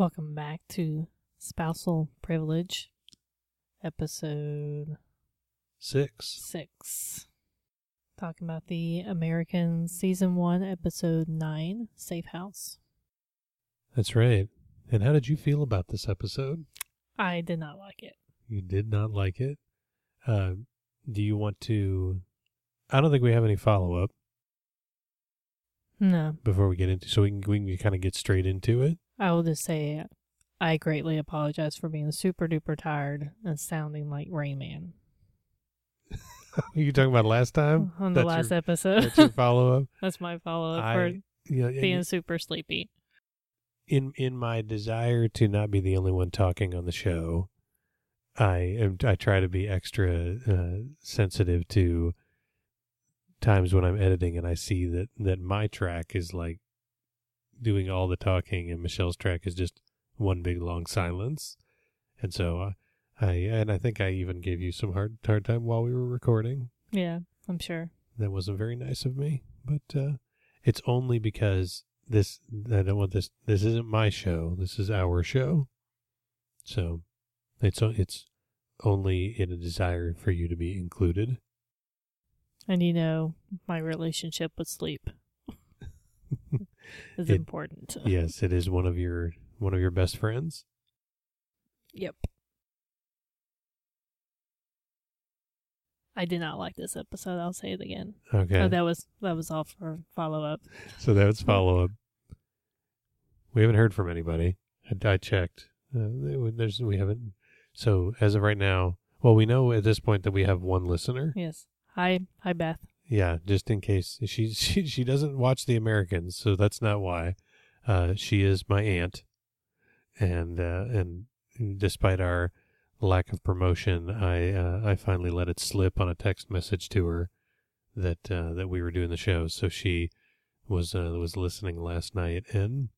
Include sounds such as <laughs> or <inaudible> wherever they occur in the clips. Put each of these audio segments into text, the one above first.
Welcome back to Spousal Privilege, episode Six. six. Talking about the American season one, episode nine, Safe House. That's right. And how did you feel about this episode? I did not like it. You did not like it. Uh, do you want to? I don't think we have any follow up No, before we get into, so we can we can kind of get straight into it. I will just say I greatly apologize for being super duper tired and sounding like Rain Man <laughs> you talking about last time? <laughs> on the That's last your, episode. <laughs> That's your follow up. That's my follow up for being super sleepy. in in my desire to not be the only one talking on the show, I am I try to be extra uh, sensitive to times when I'm editing and I see that that my track is like doing all the talking and Michelle's track is just one big long silence, and so uh, I and I think I even gave you some hard hard time while we were recording. Yeah, I'm sure. That wasn't very nice of me, but uh, it's only because this I don't want this. This isn't my show. This is our show. So it's it's only in a desire for you to be included. And you know, my relationship with sleep <laughs> is It- important. <laughs> yes, it is one of your one of your best friends. Yep. I did not like this episode. I'll say it again. Okay, Oh, that was that was all for follow up. so that's follow up. We haven't heard from anybody. I, I checked. Uh, there's we haven't. So as of right now, well, we know at this point that we have one listener. Yes. Hi, hi, Beth. Yeah, just in case she <laughs> she she doesn't watch the Americans, so that's not why. Uh, she is my aunt, and uh, and despite our lack of promotion, I uh, I finally let it slip on a text message to her that uh, that we were doing the show. So she was uh, was listening last night, and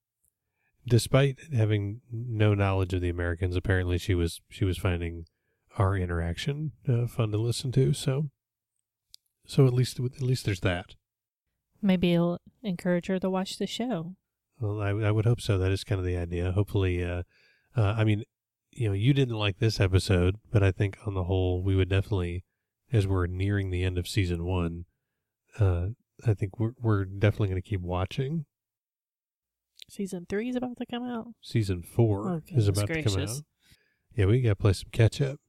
despite having no knowledge of the Americans, apparently she was she was finding our interaction uh, fun to listen to. So. So at least at least there's that. Maybe it'll encourage her to watch the show. Well, I, I would hope so. That is kind of the idea. Hopefully, uh, uh, I mean, you know, you didn't like this episode, but I think on the whole, we would definitely, as we're nearing the end of season one, uh, I think we're we're definitely going to keep watching. Season three is about to come out. Season four Oh, is about to come out. Yeah, we got to play some catch up.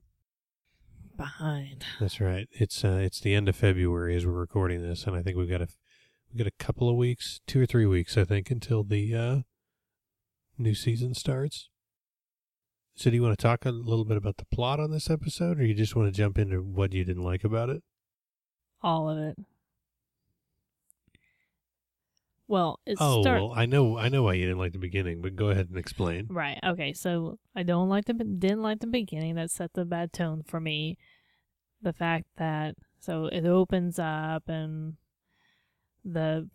Behind. That's right. It's uh, it's the end of February as we're recording this, and I think we've got a we got a couple of weeks, two or three weeks, I think, until the uh, new season starts. So, do you want to talk a little bit about the plot on this episode, or you just want to jump into what you didn't like about it? All of it. Well, it oh, start- well, I know, I know why you didn't like the beginning, but go ahead and explain. Right. Okay. So I don't like the didn't like the beginning. That set the bad tone for me. The fact that so it opens up and the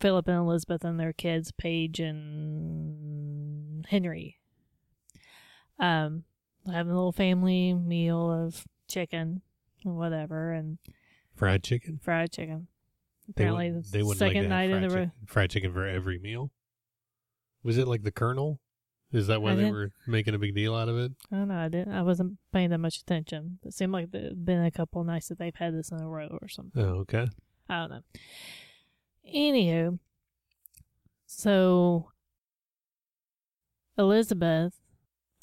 Philip and Elizabeth and their kids, Paige and Henry, um, having a little family meal of chicken, whatever, and Fried chicken. fried chicken. They Apparently, would- the they wouldn't second like night in the chicken, fried chicken for every meal. Was it like the Colonel? Is that why I they uh-huh. were making a big deal out of it? I don't know. I didn't. I wasn't paying that much attention. It seemed like there'd been a couple nights that they've had this in a row or something. Oh, okay. I don't know. Anywho, so Elizabeth,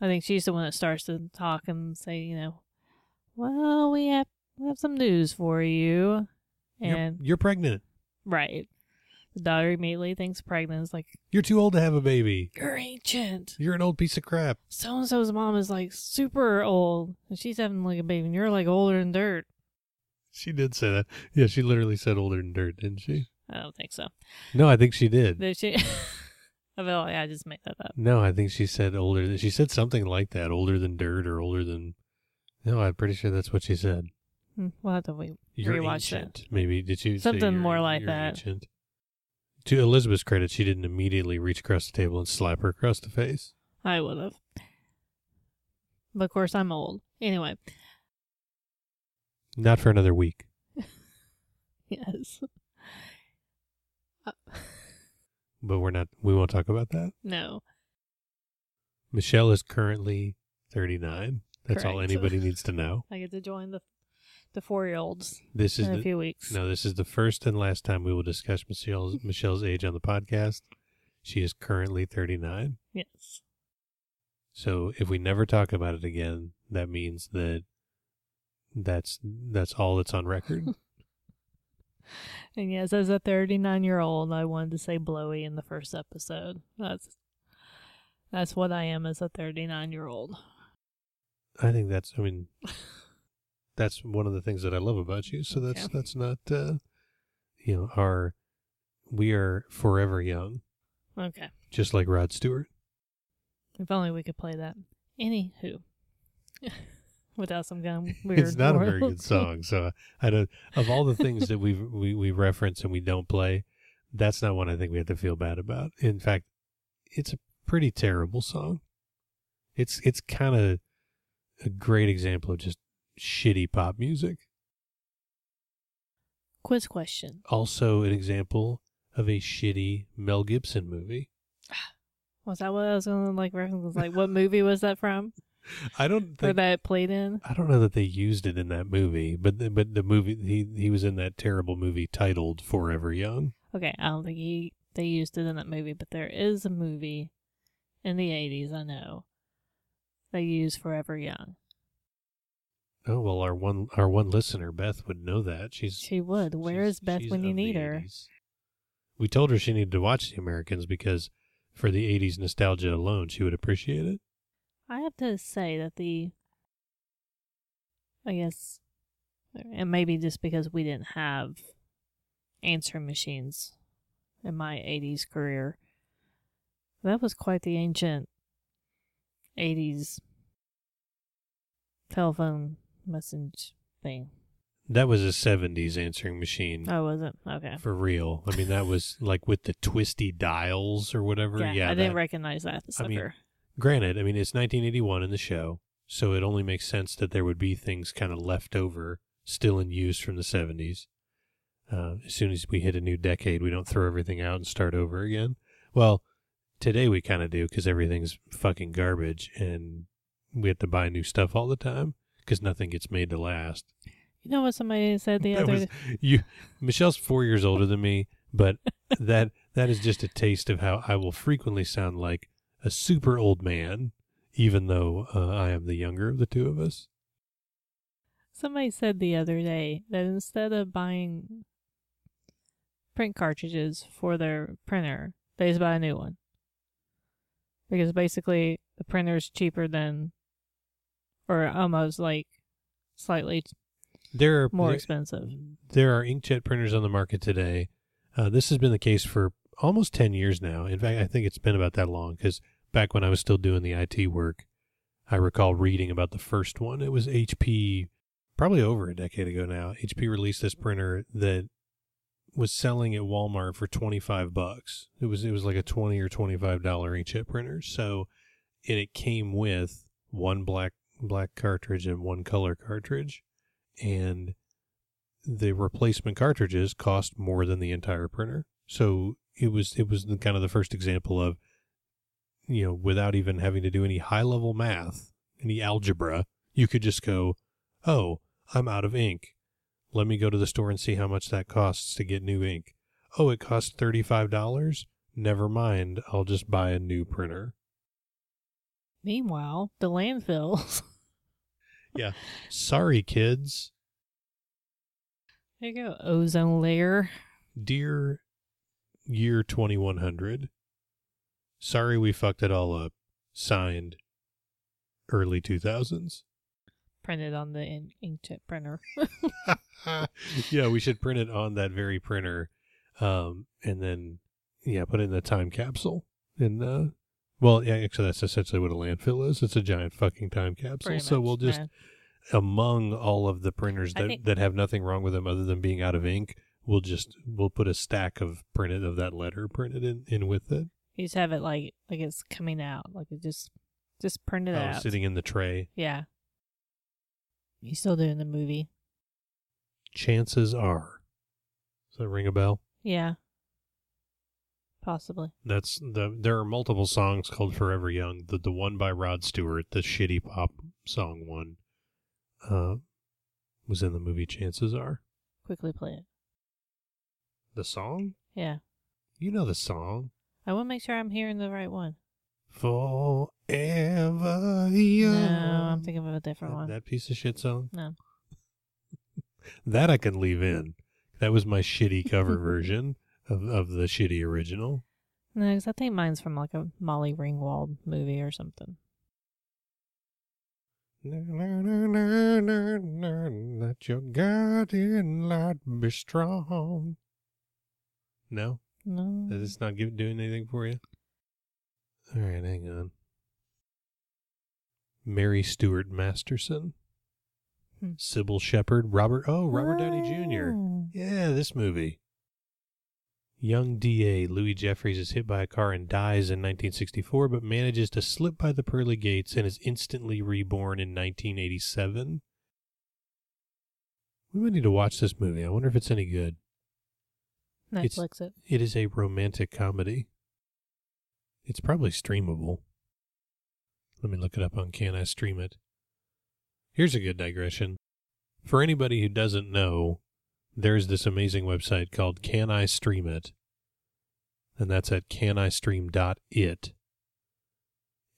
I think she's the one that starts to talk and say, you know, well, we have we have some news for you, You're- and you're pregnant. right, the daughter immediately thinks pregnant. Is like, You're too old to have a baby. you're ancient. You're an old piece of crap. So and so's mom is like super old, and she's having like a baby, and you're like older than dirt. She did say that. Yeah, she literally said older than dirt, didn't she? I don't think so. No, I think she did. Did she? <laughs> I feel like I just made that up. No, I think she said older. Than, she said something like that, older than dirt or older than. No, I'm pretty sure that's what she said. Hmm, We'll have to wait. You're Rewatch that. ancient. Maybe did she say Something you're- more like you're that. Ancient? To Elizabeth's credit, she didn't immediately reach across the table and slap her across the face. I would have. But of course, I'm old. Anyway, Not for another week. <laughs> yes. Uh, <laughs> But we're not. We won't talk about that. no. Michelle is currently 39. That's all anybody needs to know. <laughs> I get to join the the four year olds This is in a the, few weeks. no, this is the first and last time we will discuss Michelle's Michelle's age on the podcast. She is currently 39. Yes. So if we never talk about it again, that means that that's that's all that's on record. <laughs> And yes, as a 39 year old, I wanted to say blowy in the first episode. That's that's what I am as a 39 year old. I think that's I mean <laughs> that's one of the things that I love about you. So that's Okay. that's not uh you know, our we are forever young, Okay. just like Rod Stewart. If only we could play that. Anywho. <laughs> Without some kind of <laughs> weird. it's not a very good <laughs> song. So I don't. Of all the things that we we we reference and we don't play, that's not one I think we have to feel bad about. In fact, it's a pretty terrible song. It's it's kind of a great example of just shitty pop music. Quiz question. Also, an example of a shitty Mel Gibson movie. <sighs> Was that what I was going to like reference? Was Like, what movie was that from? <laughs> I don't Or think. that it played in? I don't know that they used it in that movie, but the, but the movie he he was in that terrible movie titled Forever Young. Okay, I don't think he they used it in that movie, but there is a movie in the 80s, I know. They use Forever Young. Oh well, our one our one listener Beth would know that. She's She would. Where is Beth when you need her? 80s. We told her she needed to watch The Americans because for the '80s nostalgia alone, she would appreciate it. I have to say that the, I guess, and maybe just because we didn't have answering machines in my 80s career, that was quite the ancient 80s telephone message thing. That was a '70s answering machine Oh, was it? Okay. for real. I mean, that was like with the twisty dials or whatever. Yeah, Yeah, I didn't recognize that I mean. Granted, I mean it's 1981 in the show, so it only makes sense that there would be things kind of left over, still in use from the 70s. Uh, as soon as we hit a new decade, we don't throw everything out and start over again. Well, today we kind of do because everything's fucking garbage, and we have to buy new stuff all the time because nothing gets made to last. you know what somebody said the <laughs> That other was- you, Michelle's four years older than me, but <laughs> that that is just a taste of how I will frequently sound like a super old man, even though uh, I am the younger of the two of us. Somebody said the other day that instead of buying print cartridges for their printer, they just buy a new one. Because basically the printer is cheaper than or almost like slightly There are more there, expensive. there are inkjet printers on the market today. Uh, this has been the case for almost ten years now. In fact, I think it's been about that long because back when I was still doing the IT work, I recall reading about the first one. It was HP, probably over a decade ago now. HP released this printer that was selling at Walmart for 25 bucks. It was it was like a 20 or 25 dollar inkjet printer. So and it came with one black black cartridge and one color cartridge and the replacement cartridges cost more than the entire printer. So it was it was the, kind of the first example of you know without even having to do any high level math, any algebra, you could just go, "Oh, I'm out of ink. Let me go to the store and see how much that costs to get new ink. Oh, it costs $35? Never mind, I'll just buy a new printer." Meanwhile, the landfills. Sorry, kids. there you go. Ozone layer. Dear year 2100, sorry we fucked it all up. Signed, early 2000s. Printed on the in- inkjet printer. <laughs> yeah, we should print it on that very printer, um, and then yeah, put it in the time capsule. And uh, well, yeah, actually, that's essentially what a landfill is. It's a giant fucking time capsule. Pretty So much, we'll just yeah. among all of the printers I that think- that have nothing wrong with them other than being out of ink, we'll just we'll put a stack of printed of that letter printed in, in with it. You just have it like like it's coming out, like it just just print it Oh, out. sitting in the tray. Yeah. You still doing the movie. Chances are. Does that ring a bell? Yeah. Possibly. That's the. There are multiple songs called "Forever Young." The the one by Rod Stewart, the shitty pop song one, uh, was in the movie. Chances are Quickly play it. the song. Yeah. You know the song. I want to make sure I'm hearing the right one. Forever young. No, I'm thinking of a different that, one. that piece of shit song. No. <laughs> That I can leave in. That was my shitty cover <laughs> version of of the shitty original. No, 'cause I think mine's from like a Molly Ringwald movie or something. Let your guardian light be strong. No, No. is this not give, doing anything for you? All right, hang on. Mary Stuart Masterson, Hmm. Cybill Shepherd, Robert. Oh, Robert Downey Jr. Oh. Yeah, this movie. Young DA Louis Jeffries is hit by a car and dies in 1964, but manages to slip by the pearly gates and is instantly reborn in 1987. We might need to watch this movie. I wonder if it's any good. It's- Netflix it. It is a romantic comedy. It's probably streamable. Let me look it up on Can I Stream It? Here's a good digression. For anybody who doesn't know, there's this amazing website called Can I Stream It? And that's at canistream.it.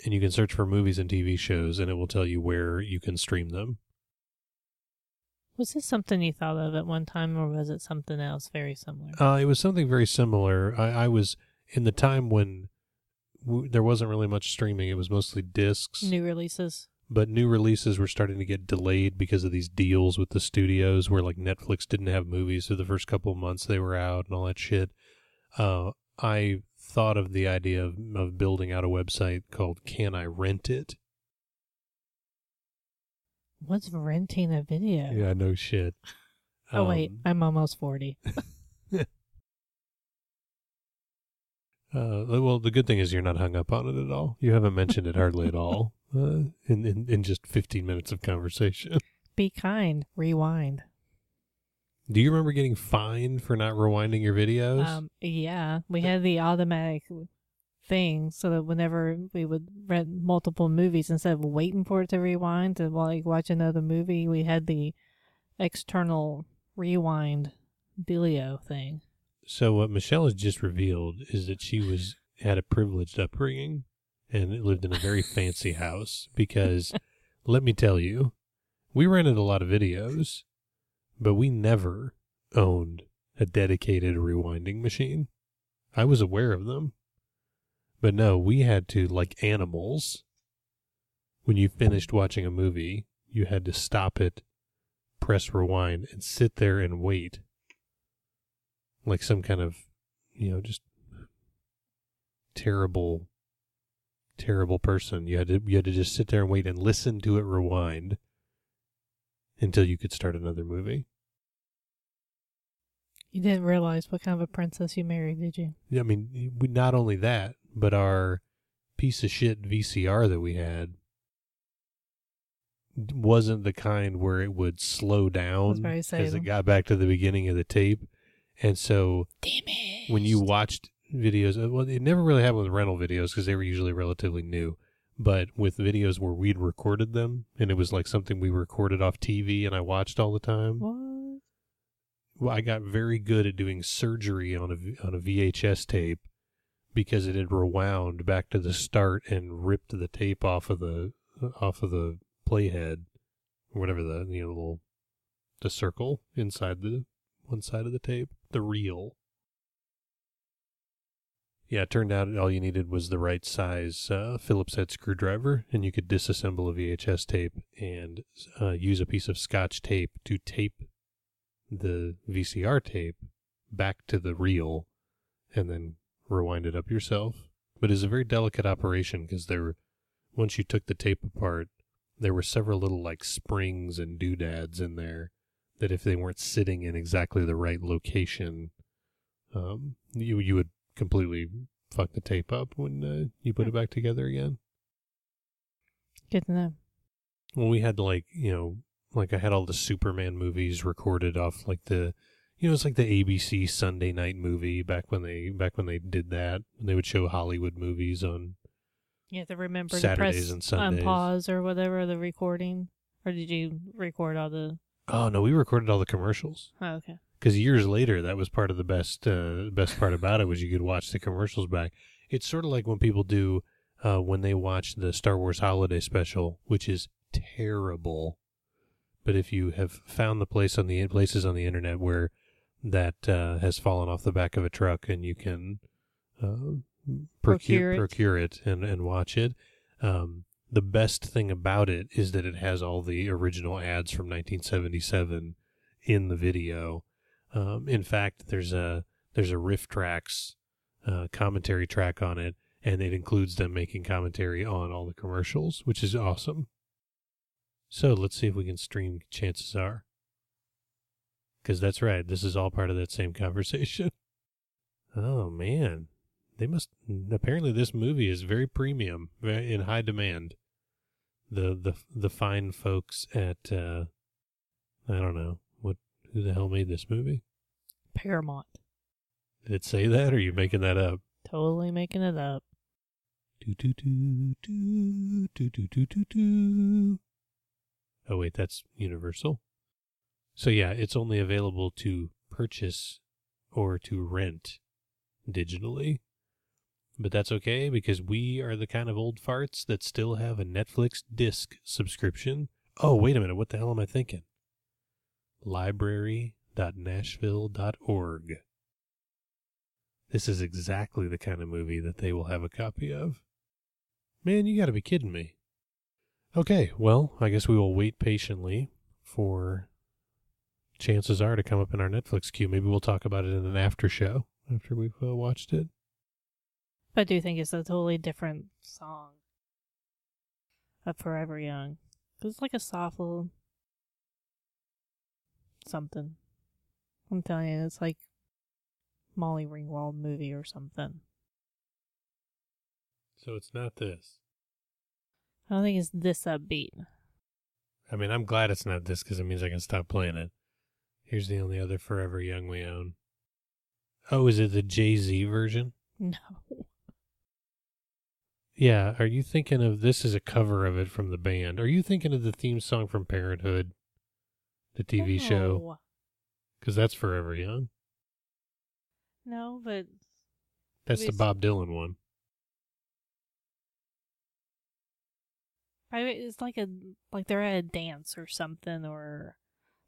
And you can search for movies and TV shows, and it will tell you where you can stream them. Was this something you thought of at one time, or was it something else very similar? Uh, it was something very similar. I, I was in the time when w- there wasn't really much streaming. It was mostly discs, New releases. But new releases were starting to get delayed because of these deals with the studios, where like Netflix didn't have movies for the first couple of months they were out and all that shit. Uh, I thought of the idea of, of building out a website called Can I Rent It? What's renting a video? Yeah, no shit. Oh wait, Um, I'm almost forty. <laughs> Uh, well, the good thing is you're not hung up on it at all. You haven't mentioned it hardly at all uh, in, in in just 15 minutes of conversation. <laughs> Be kind. Rewind. Do you remember getting fined for not rewinding your videos? Um, yeah, we had the automatic thing so that whenever we would rent multiple movies, instead of waiting for it to rewind to like watch another movie, we had the external rewind dealio thing. so what Michelle has just revealed is that she was had a privileged upbringing and it lived in a very fancy house because <laughs> let me tell you, we rented a lot of videos, but we never owned a dedicated rewinding machine. I was aware of them. But no, we had to, like animals, when you finished watching a movie, you had to stop it, press rewind, and sit there and wait. Like some kind of, you know, just terrible, terrible person. You had to, you had to just sit there and wait and listen to it rewind until you could start another movie. You didn't realize what kind of a princess you married, did you? I mean, we, not only that, but our piece of shit VCR that we had wasn't the kind where it would slow down as it got back to the beginning of the tape. And so it! when you watched videos, uh, well, it never really happened with rental videos because they were usually relatively new. But with videos where we'd recorded them and it was like something we recorded off TV and I watched all the time, what? well, I got very good at doing surgery on a on a VHS tape because it had rewound back to the start and ripped the tape off of the off of the playhead or whatever the you know little the circle inside the one side of the tape, the reel. Yeah, it turned out all you needed was the right size uh, Phillips head screwdriver, and you could disassemble a VHS tape and uh, use a piece of Scotch tape to tape the VCR tape back to the reel and then rewind it up yourself. But it's a very delicate operation because there, once you took the tape apart, there were several little like springs and doodads in there that if they weren't sitting in exactly the right location, um, you you would completely fuck the tape up when uh, you put it back together again. Good to know. Well, we had like you know, like I had all the Superman movies recorded off like the You know, it's like the ABC Sunday night movie back when they back when they did that. When they would show Hollywood movies on. You have to remember Saturdays to and Sundays. on pause or whatever the recording, or did you record all the? Oh no, we recorded all the commercials Oh, okay. Because years later that was part of the best uh, best part about it was you could watch the commercials back. It's sort of like when people do uh, when they watch the Star Wars Holiday Special, which is terrible. But if you have found the place on the places on the internet where that uh, has fallen off the back of a truck and you can uh, procure Procure it. procure it and and watch it, um, the best thing about it is that it has all the original ads from 1977 in the video. Um, in fact, there's a there's a RiffTrax uh, commentary track on it, and it includes them making commentary on all the commercials, which is awesome. So let's see if we can stream chances are. Because that's right, this is all part of that same conversation. <laughs> Oh man, they must. Apparently, this movie is very premium, very in high demand. The the the fine folks at uh, I don't know who the hell made this movie. Paramount. Did it say that, or are you making that up? Totally making it up. Do, do, do, do, do, do, do, do, do. Oh, wait, that's Universal. So, yeah, it's only available to purchase or to rent digitally. But that's okay because we are the kind of old farts that still have a Netflix disc subscription. Oh, wait a minute. What the hell am I thinking? Library.nashville.org. This is exactly the kind of movie that they will have a copy of. Man, you got to be kidding me. Okay, well, I guess we will wait patiently for chances are to come up in our Netflix queue. Maybe we'll talk about it in an after show after we've uh, watched it. But I do think it's a totally different song of Forever Young. it's like a soft little something. I'm telling you, it's like Molly Ringwald movie or something. So it's not this. I don't think it's this upbeat. I mean, I'm glad it's not this because it means I can stop playing it. Here's the only other Forever Young we own. Oh, is it the Jay Z version? No. Yeah. Are you thinking of this as a cover of it from the band? Are you thinking of the theme song from Parenthood, the TV show? Because that's Forever Young. No, but That's the Bob Dylan one. I it's like a like they're at a dance or something, or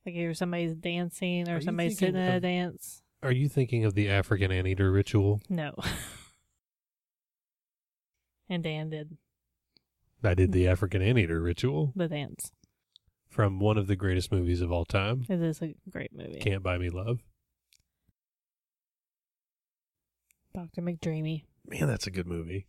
like either somebody's dancing or somebody's sitting at a dance. Are you thinking of the African Anteater ritual? No. <laughs> and Dan did I did the African Anteater ritual the dance. From one of the greatest movies of all time. It is a great movie. Can't Buy Me Love. Doctor McDreamy. Man, that's a good movie.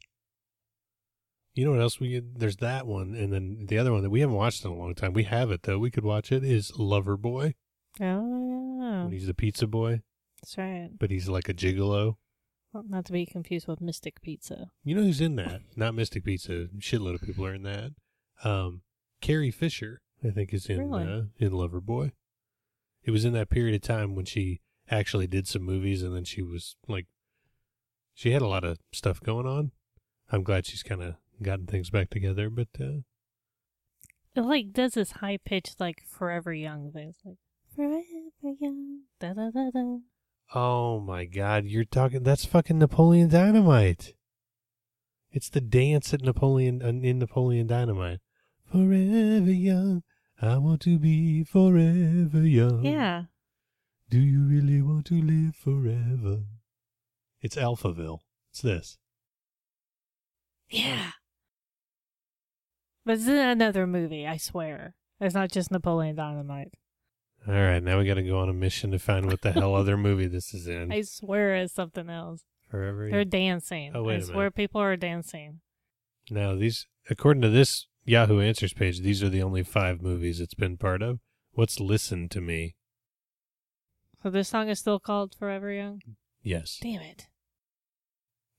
You know what else we there's that one and then the other one that we haven't watched in a long time. We have it though. We could watch it is Loverboy. Oh yeah, When he's the pizza boy, that's right. but he's like a gigolo. Well, not to be confused with Mystic Pizza. You know who's in that? Not Mystic Pizza. Shitload of people are in that. Um, Carrie Fisher, I think, is in Really? uh, in Loverboy. It was in that period of time when she actually did some movies, and then she was like, she had a lot of stuff going on. I'm glad she's kind of gotten things back together, but uh, It like does this high pitched like Forever Young thing. It's like Forever Young. Da da da da. oh my god, you're talking. That's fucking Napoleon Dynamite. It's the dance at Napoleon uh, in Napoleon Dynamite. Forever young, I want to be forever young. Yeah. Do you really want to live forever? It's Alphaville. It's this. Yeah. But it's in another movie, I swear. It's not just Napoleon Dynamite. All right, now we got to go on a mission to find what the hell other <laughs> movie this is in. I swear it's something else. Forever. They're dancing. Oh, wait I a swear minute. people are dancing. Now these, according to this Yahoo Answers page, these are the only five movies it's been part of. What's "Listen to Me"? So this song is still called Forever Young? Yes. Damn it.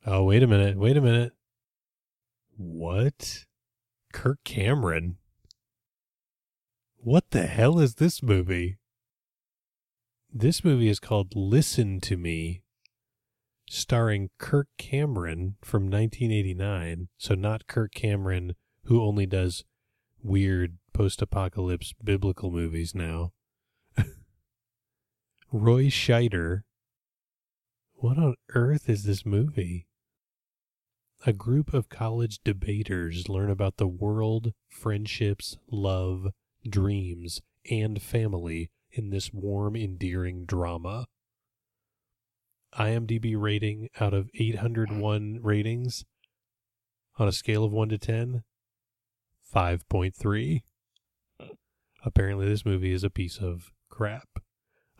Oh, wait a minute. Wait a minute. What? Kirk Cameron? What the hell is this movie? This movie is called Listen to Me, starring Kirk Cameron from 1989. So, not Kirk Cameron, who only does weird post apocalypse biblical movies now. <laughs> Roy Scheider. What on earth is this movie? A group of college debaters learn about the world, friendships, love, dreams, and family in this warm, endearing drama. IMDb rating out of 801 ratings on a scale of 1 to 10 5.3. Apparently, this movie is a piece of crap.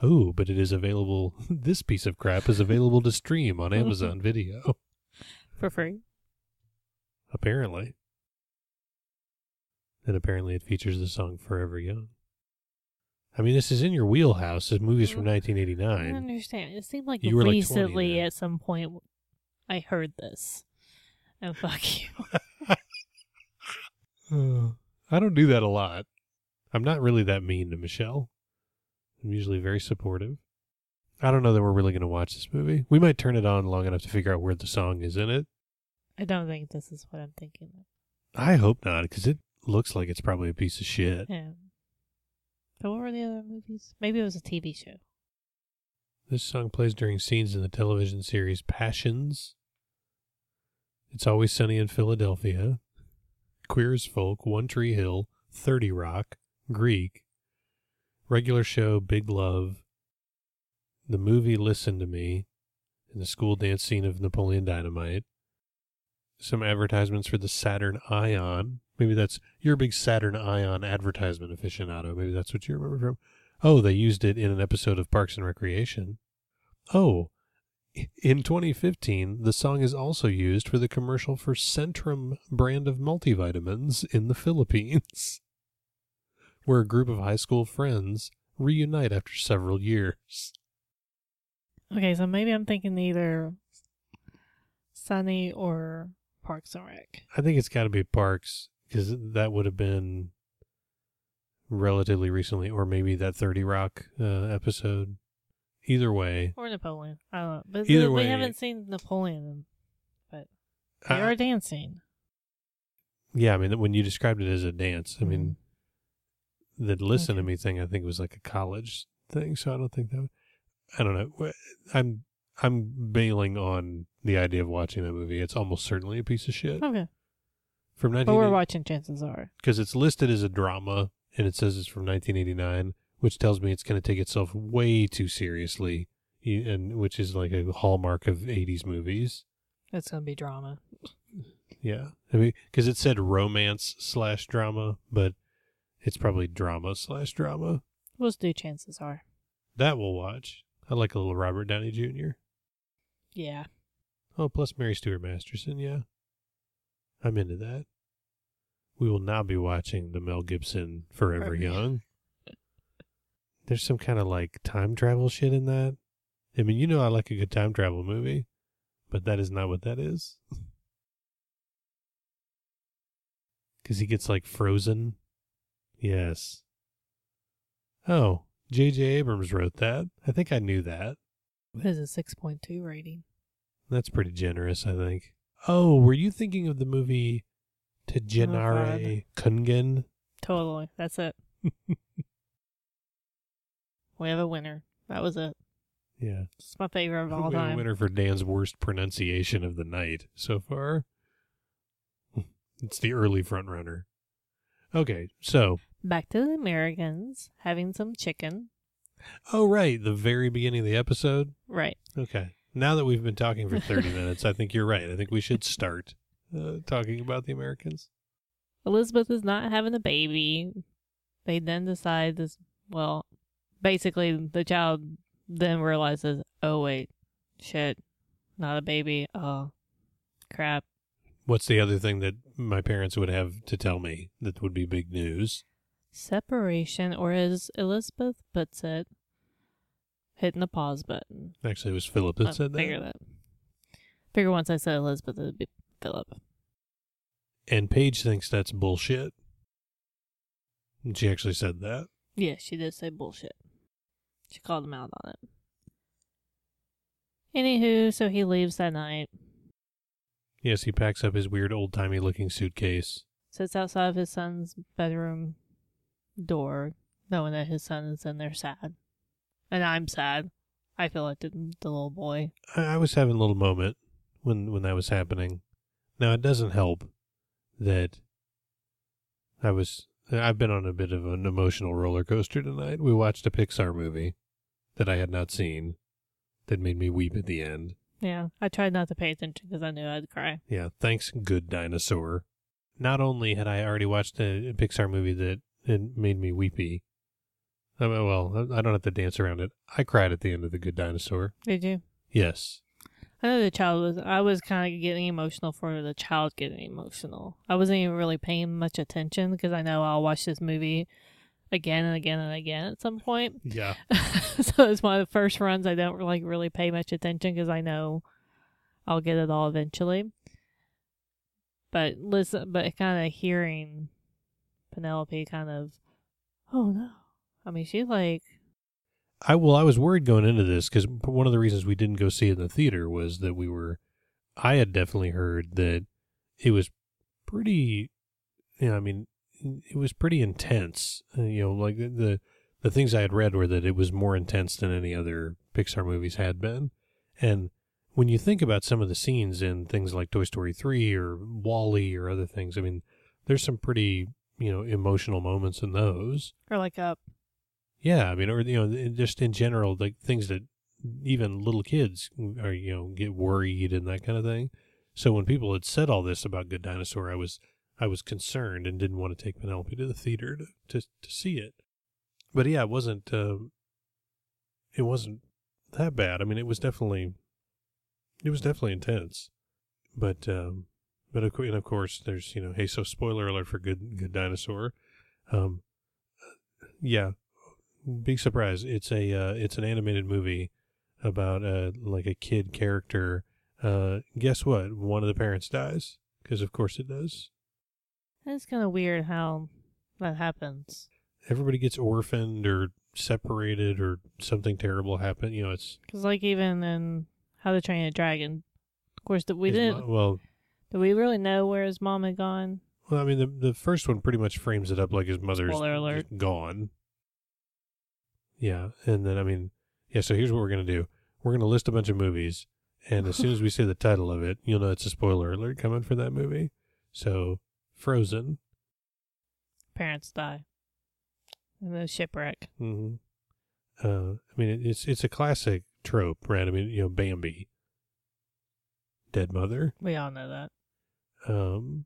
Oh, but it is available. <laughs> This piece of crap is available to stream on <laughs> Amazon Video. For free. Apparently. And apparently, it features the song Forever Young. I mean, this is in your wheelhouse. This movie's from mm, 1989. I 1989. understand. It seemed like You were like 20 recently at some point I heard this. And fuck <laughs> you. Uh, I don't do that a lot. I'm not really that mean to Michelle. I'm usually very supportive. I don't know that we're really going to watch this movie. We might turn it on long enough to figure out where the song is in it. I don't think this is what I'm thinking of. I hope not, because it looks like it's probably a piece of shit. Yeah. But what were the other movies? Maybe it was a TV show. This song plays during scenes in the television series Passions. It's Always Sunny in Philadelphia. Queer as Folk, One Tree Hill, 30 Rock, Greek, regular show Big Love, the movie Listen to Me, and the school dance scene of Napoleon Dynamite. Some advertisements for the Saturn Ion. Maybe that's you're big Saturn Ion advertisement aficionado. Maybe that's what you remember from. Oh, they used it in an episode of Parks and Recreation. Oh, in 2015, the song is also used for the commercial for Centrum brand of multivitamins in the Philippines, <laughs> where a group of high school friends reunite after several years. Okay, so maybe I'm thinking either Sunny or Parks and Rec. I think it's got to be Parks because that would have been relatively recently, or maybe that 30 Rock uh, episode. Either way, Or Napoleon. I don't know. But Either we way- haven't seen Napoleon. But they I- are dancing. yeah, I mean, when you described it as a dance, I mean, mm-hmm. the listen to me thing, I think was like a college thing. So I don't think that. Would, I don't know. I'm I'm bailing on the idea of watching that movie. It's almost certainly a piece of shit Okay. from But we're watching Chances Are. because it's listed as a drama and it says it's from 1989, which tells me it's going to take itself way too seriously, and which is like a hallmark of 80s movies. It's going to be drama. Yeah, I mean, because it said romance slash drama, but it's probably drama slash drama. Let's do Chances Are. That we'll watch. I like a little Robert Downey Jr. Yeah. Oh, plus Mary Stuart Masterson. Yeah, I'm into that. We will now be watching the Mel Gibson Forever Forever Young. There's some kind of like time travel shit in that. I mean, you know, I like a good time travel movie, but that is not what that is. <laughs> Because he gets like frozen. Yes. Oh, J.J. Abrams wrote that. I think I knew that. What is a 6.2 rating? That's pretty generous, I think. Oh, were you thinking of the movie oh, Tajenare Kungen? Totally. That's it. <laughs> we have a winner. That was it. Yeah. It's my favorite of all We time. winner for Dan's worst pronunciation of the night so far. <laughs> it's the early front runner. Okay, so Back to the Americans having some chicken. oh right, the very beginning of the episode. Right. Okay, now that we've been talking for thirty <laughs> minutes, I think you're right. I think we should start uh, talking about the Americans. Elizabeth is not having a baby. They then decide this. Well, basically, the child then realizes, oh, wait, shit, not a baby. Oh, crap. What's the other thing that my parents would have to tell me that would be big news? Separation, or as Elizabeth puts it, hitting the pause button. Actually, it was Philip that I said that. figure that. Figure once I said Elizabeth, it'd be Philip. And Paige thinks that's bullshit. She actually said that. Yeah, she did say bullshit. She called him out on it. Anywho, so he leaves that night, Yes, he packs up his weird old timey looking suitcase. sits outside of his son's bedroom door, knowing that his son is in there sad. And I'm sad. I feel like the, the little boy. I, I was having a little moment when when that was happening. Now it doesn't help that I was Uh, I've been on a bit of an emotional roller coaster tonight. We watched a Pixar movie that I had not seen that made me weep at the end. Yeah, I tried not to pay attention because I knew I'd cry. Yeah, thanks, good dinosaur. Not only had I already watched a Pixar movie that it made me weepy. I mean, well, I don't have to dance around it. I cried at the end of the Good Dinosaur. Did you? Yes. I know the child was. I was kind of getting emotional for the child getting emotional. I wasn't even really paying much attention because I know I'll watch this movie again and again and again at some point. <laughs> Yeah. so it's one of the first runs I don't like really pay much attention because I know I'll get it all eventually. But listen, but kind of hearing Penelope kind of, oh no. I mean, she like I well, I was worried going into this because one of the reasons we didn't go see it in the theater was that we were. I had definitely heard that it was pretty. Yeah, I mean, it was pretty intense. Uh, you know, like the, the things I had read were that it was more intense than any other Pixar movies had been, and when you think about some of the scenes in things like Toy Story three or WALL-E or other things, I mean, there's some pretty you know emotional moments in those. or like up. Yeah, I mean, or you know, just in general, like things that even little kids are, you know, get worried and that kind of thing. So when people had said all this about Good Dinosaur, I was, I was concerned and didn't want to take Penelope to the theater to to, to see it. But yeah, it wasn't, um, it wasn't that bad. I mean, it was definitely, it was definitely intense. But, um, but of, course, and of course, there's you know, hey, so spoiler alert for Good Good Dinosaur. Um, yeah, big surprise. It's a uh, it's an animated movie about uh like a kid character. Uh, guess what? One of the parents dies because of course it does. It's kind of weird how that happens. Everybody gets orphaned or separated or something terrible happen. You know, it's Because like even in How to Train a Dragon, of course, that we didn't. mo- well, do we really know where his mom had gone? well, I mean, the the first one pretty much frames it up like his mother's gone. Yeah, and then I mean, yeah. So here's what we're gonna do: we're gonna list a bunch of movies, and as soon as we say the title of it, you'll know it's a spoiler alert coming for that movie. So, Frozen. Parents die. And the shipwreck. Mm-hmm. Uh, I mean, it's it's a classic trope, right? I mean, you know, Bambi, dead mother. We all know that. Um,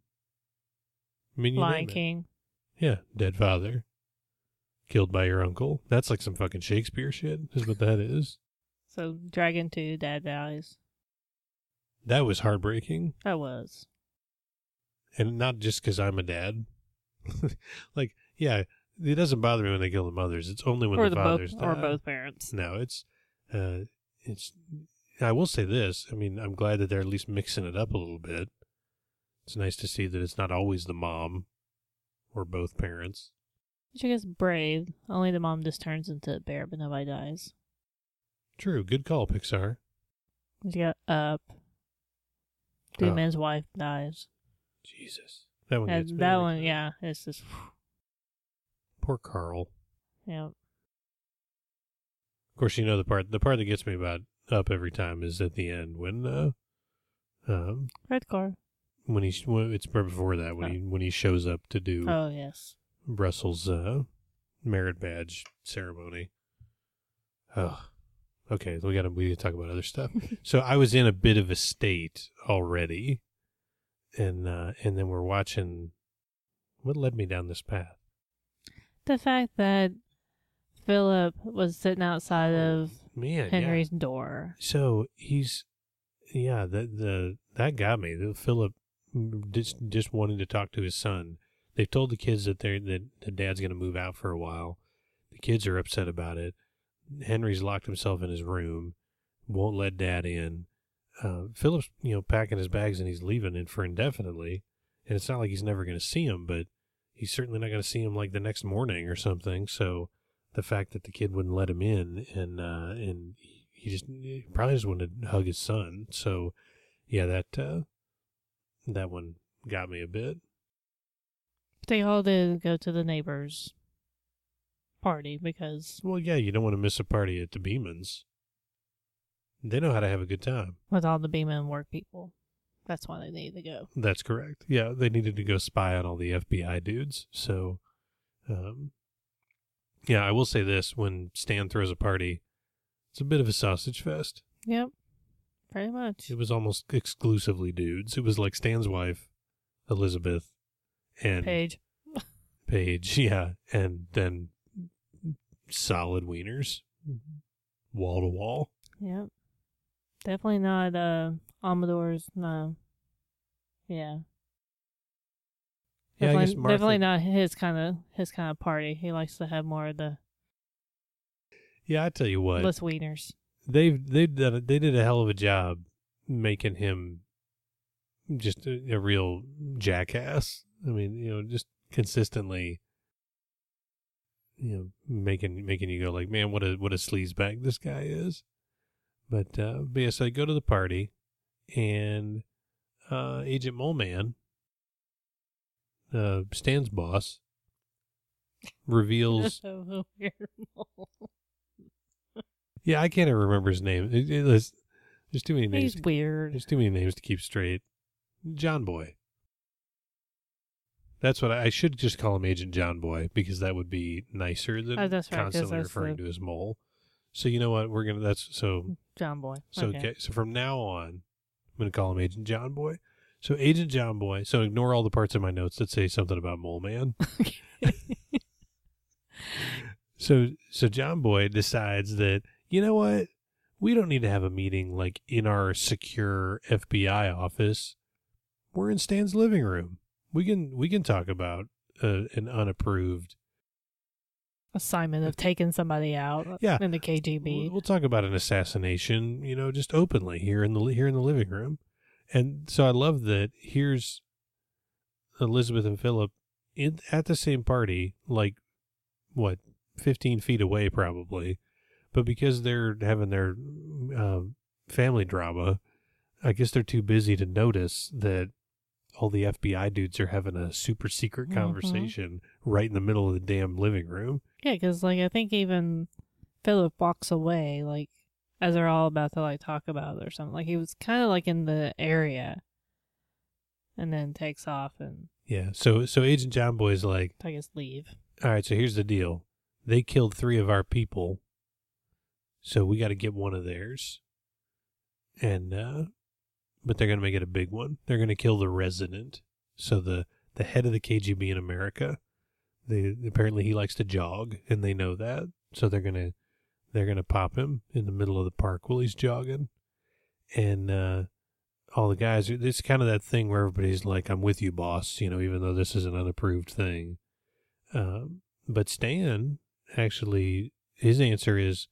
I mean, Lion it. King. Yeah, dead father, killed by your uncle. That's like some fucking Shakespeare shit. Is what that is. So Dragon 2, Dad dies. That was heartbreaking, That was. and not just because I'm a dad. <laughs> like, yeah, it doesn't bother me when they kill the mothers. It's only when or the, the fathers both die. or both parents. No, it's, uh, it's. I will say this. I mean, I'm glad that they're at least mixing it up a little bit. It's nice to see that it's not always the mom, or both parents. Which I guess brave. Only the mom just turns into a bear, but nobody dies. True, good call, Pixar. You got up. Oh. Doomman's wife dies. Jesus, that one. And gets me that like one, yeah, it's just Poor Carl. yeah. Of course, you know the part. The part that gets me about up every time is at the end when, uh, um, Red car. when he when, it's right before that when Oh. he when he shows up to do Oh yes. Russell's uh, merit badge ceremony. Oh, okay. We got to we got to talk about other stuff. <laughs> so I was in a bit of a state already, and uh, and then we're watching. What led me down this path? The fact that Philip was sitting outside of Man, yeah. Henry's door. So he's, yeah, the the that got me. Philip just just wanting to talk to his son. They've told the kids that they that the dad's going to move out for a while. The kids are upset about it. Henry's locked himself in his room, won't let dad in. Uh, Philip's you know packing his bags and he's leaving it for indefinitely. And it's not like he's never going to see him, but he's certainly not going to see him like the next morning or something. So the fact that the kid wouldn't let him in, and uh, and he just he probably just wanted to hug his son. So, yeah, that uh, that one got me a bit. They all did go to the neighbor's party because Well, yeah, you don't want to miss a party at the Beemans. They know how to have a good time. with all the Beeman work people. That's why they needed to go. That's correct. Yeah, they needed to go spy on all the FBI dudes. So, um, yeah, I will say this: when Stan throws a party, it's a bit of a sausage fest. Yep. Pretty much. It was almost exclusively dudes. It was like Stan's wife, Elizabeth, and Paige. Paige, <laughs> yeah, and then solid wieners, wall to wall. Yep. Definitely not uh Amador's no. Yeah. Yeah, I Definitely, guess Martha- definitely not his kind of his kind of party. He likes to have more of the Yeah, I tell you what, less wieners. they've they've done a, they did a hell of a job making him just a, a real jackass. I mean, you know, just consistently, you know, making making you go like, man, what a what a sleazebag this guy is. But uh, but yeah, so I go to the party, and uh, Agent Mole Man, uh, Stan's boss, reveals <laughs> Yeah, I can't even remember his name. It- it- there's, there's too many names. He's weird. There's too many names to keep straight. John Boy. That's what I, I should just call him Agent John Boy because that would be nicer than Oh, that's constantly referring the- to his mole. So you know what? We're gonna. That's so. John Boy. So okay. So from now on, I'm gonna call him Agent John Boy. So Agent John Boy. So ignore all the parts of my notes that say something about Mole Man. <laughs> So so John Boy decides that you know what we don't need to have a meeting like in our secure FBI office. We're in Stan's living room. We can we can talk about uh, an unapproved. Assignment of taking somebody out Yeah. in the KGB. we'll talk about an assassination, you know, just openly here in the here in the living room. And so I love that. Here's Elizabeth and Philip in at the same party, like what, fifteen feet away, probably. But because they're having their um, family drama, I guess they're too busy to notice that all the FBI dudes are having a super secret Mhm. conversation right in the middle of the damn living room. Yeah, because like I think even Philip walks away like as they're all about to like talk about it or something. Like he was kind of like in the area, and then takes off and Yeah. So so Agent John Boy's like, I guess leave. all right, so here's the deal. They killed three of our people. So we got to get one of theirs. And uh but they're going to make it a big one. They're going to kill the resident. So the the head of the KGB in America. They apparently he likes to jog and they know that. So they're going to they're going to pop him in the middle of the park while he's jogging. And uh all the guys it's kind of that thing where everybody's like I'm with you boss, you know, even though this is an unapproved thing. Um, but Stan actually, his answer is,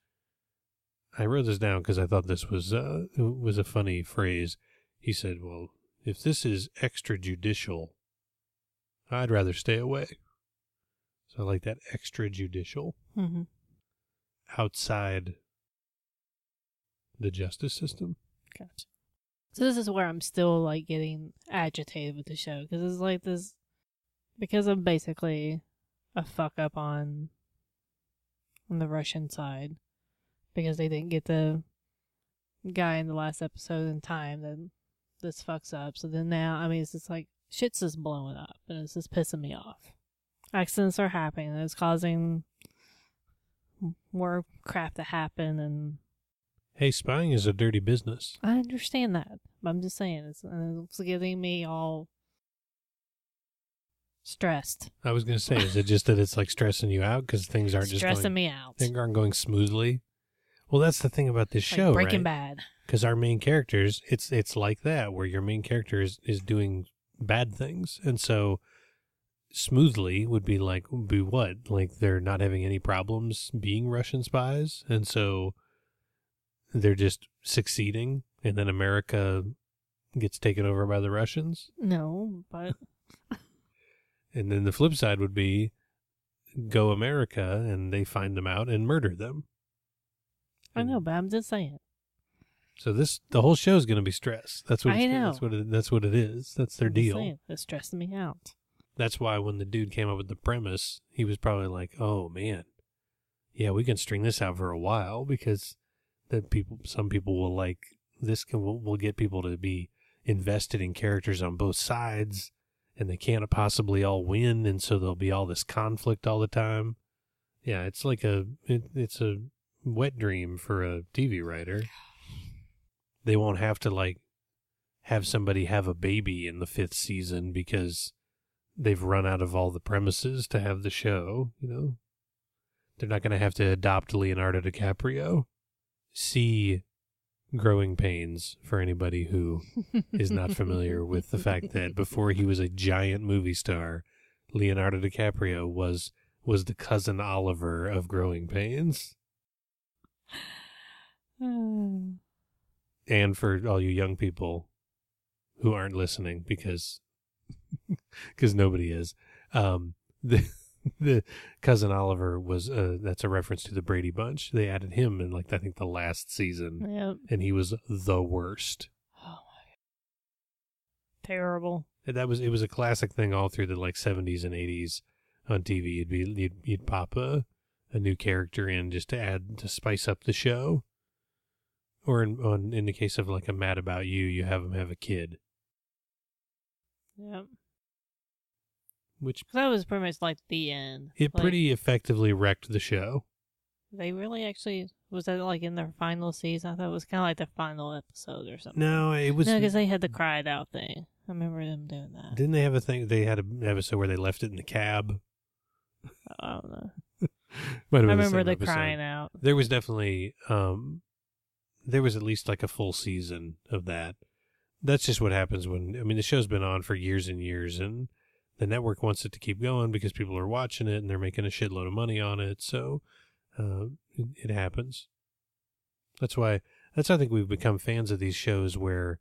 I wrote this down because I thought this was uh, was a funny phrase. He said, "Well, if this is extrajudicial, I'd rather stay away." So I like that extrajudicial, Mm-hmm. outside the justice system. Gotcha. So this is where I'm still like getting agitated with the show because it's like this because I'm basically a fuck up on on the Russian side because they didn't get the guy in the last episode in time. Then this fucks up. So then now, I mean, it's just like shit's just blowing up and it's just pissing me off. Accidents are happening. and It's causing more crap to happen and Hey, spying is a dirty business. I understand that. But I'm just saying it's, it's getting me all stressed, I was going to say, is it just that it's like stressing you out because things aren't just stressing me out. things aren't going smoothly? Well, that's the thing about this Like show, Breaking right? Bad. Because our main characters it's it's like that where your main character is, is doing bad things and so smoothly would be like be what like they're not having any problems being russian spies and so they're just succeeding and then america gets taken over by the russians No, but <laughs> and then the flip side would be go America and they find them out and murder them. I know, but I'm just saying. So this the whole show is going to be stress. That's what I know. That's what it, that's what it is. That's their I'm deal. saying, It's stressing me out. That's why when the dude came up with the premise, he was probably like, "Oh man, yeah, we can string this out for a while because that people, some people will like this. Can will, will get people to be invested in characters on both sides, and they can't possibly all win, and so there'll be all this conflict all the time. Yeah, it's like a it, it's a wet dream for a TV writer. They won't have to like have somebody have a baby in the fifth season because they've run out of all the premises to have the show, you know. They're not going to have to adopt Leonardo DiCaprio. See Growing Pains for anybody who is not familiar with the fact that before he was a giant movie star, Leonardo DiCaprio was was the cousin Oliver of Growing Pains. And for all you young people who aren't listening because <laughs> because nobody is um <laughs> the the cousin Oliver was uh that's a reference to the Brady Bunch. They added him in like I think the last season Yep. and he was the worst. Oh my god. Terrible. And that was it was a classic thing all through the like 70s and 80s on TV. You'd be you'd, you'd pop a a new character in just to add to spice up the show. Or in on, in the case of like a Mad About You, you have them have a kid, Yep. which that was pretty much like the end. it Like, pretty effectively wrecked the show. They really actually was that like in their final season? I thought it was kind of like the final episode or something. No, it was. no, because they had the cried out thing. I remember them doing that. Didn't they have a thing? They had an episode where they left it in the cab. I don't know. <laughs> Might have been I remember the episode. crying out. There was definitely, um, there was at least like a full season of that. That's just what happens when I mean the show's been on for years and years, and the network wants it to keep going because people are watching it and they're making a shitload of money on it. So uh, it, it happens. That's why that's I think we've become fans of these shows where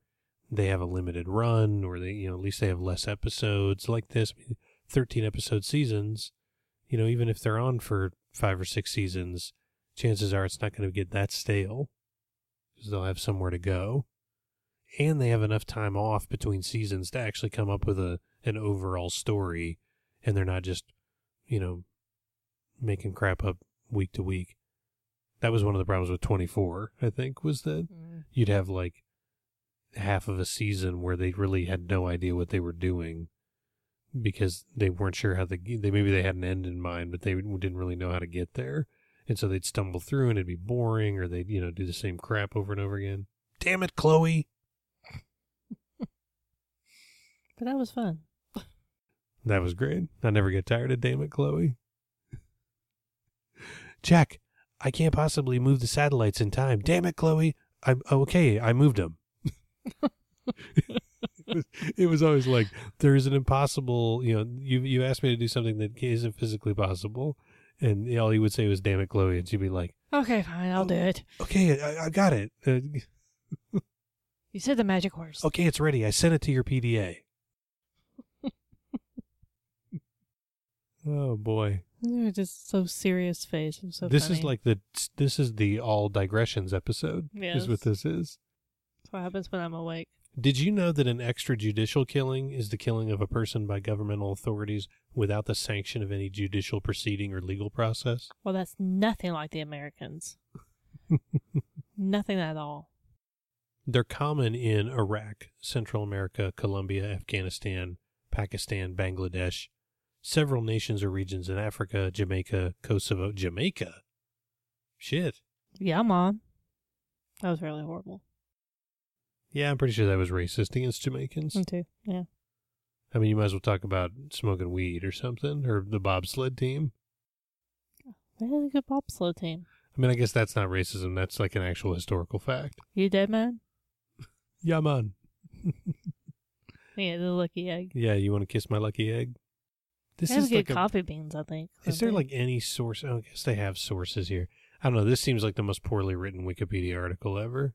they have a limited run or they you know at least they have less episodes like this. Thirteen episode seasons, you know, even if they're on for five or six seasons, chances are it's not going to get that stale because they'll have somewhere to go, and they have enough time off between seasons to actually come up with a an overall story, and they're not just, you know, making crap up week to week. That was one of the problems with 24, I think, was that Mm. you'd have like half of a season where they really had no idea what they were doing because they weren't sure how the they maybe they had an end in mind but they didn't really know how to get there and so they'd stumble through and it'd be boring or they'd you know do the same crap over and over again. Damn it chloe. <laughs> But that was fun. that was great. I never get tired of damn it chloe. Jack i can't possibly move the satellites in time. Damn it chloe. I'm oh, okay i moved them. It, was, <laughs> it was always like there is an impossible you know you you asked me to do something that isn't physically possible and all he would say was damn it chloe and she'd be like Okay, fine, I'll do it. okay i, I got it uh, <laughs> You said the magic words. okay it's ready i sent it to your pda <laughs> oh boy You're just so serious face. I'm so this is like the this is the all digressions episode Yes. is what this is That's what happens when I'm awake. Did you know that an extrajudicial killing is the killing of a person by governmental authorities without the sanction of any judicial proceeding or legal process? Well, that's nothing like the Americans. <laughs> nothing at all. They're common in Iraq, Central America, Colombia, Afghanistan, Pakistan, Bangladesh, several nations or regions in Africa, Jamaica, Kosovo. Jamaica? Shit. Yeah, mom. That was really horrible. Yeah, I'm pretty sure that was racist against Jamaicans. Me too. Yeah. I mean, you might as well talk about smoking weed or something, or the bobsled team. A good bobsled team. I mean, I guess that's not racism. That's like an actual historical fact. You dead man? <laughs> Yeah, man. Yeah, the lucky egg. Yeah, you want to kiss my lucky egg? This is good like a, coffee beans, I think. Is there like any source? Oh, I guess they have sources here. I don't know. This seems like the most poorly written Wikipedia article ever.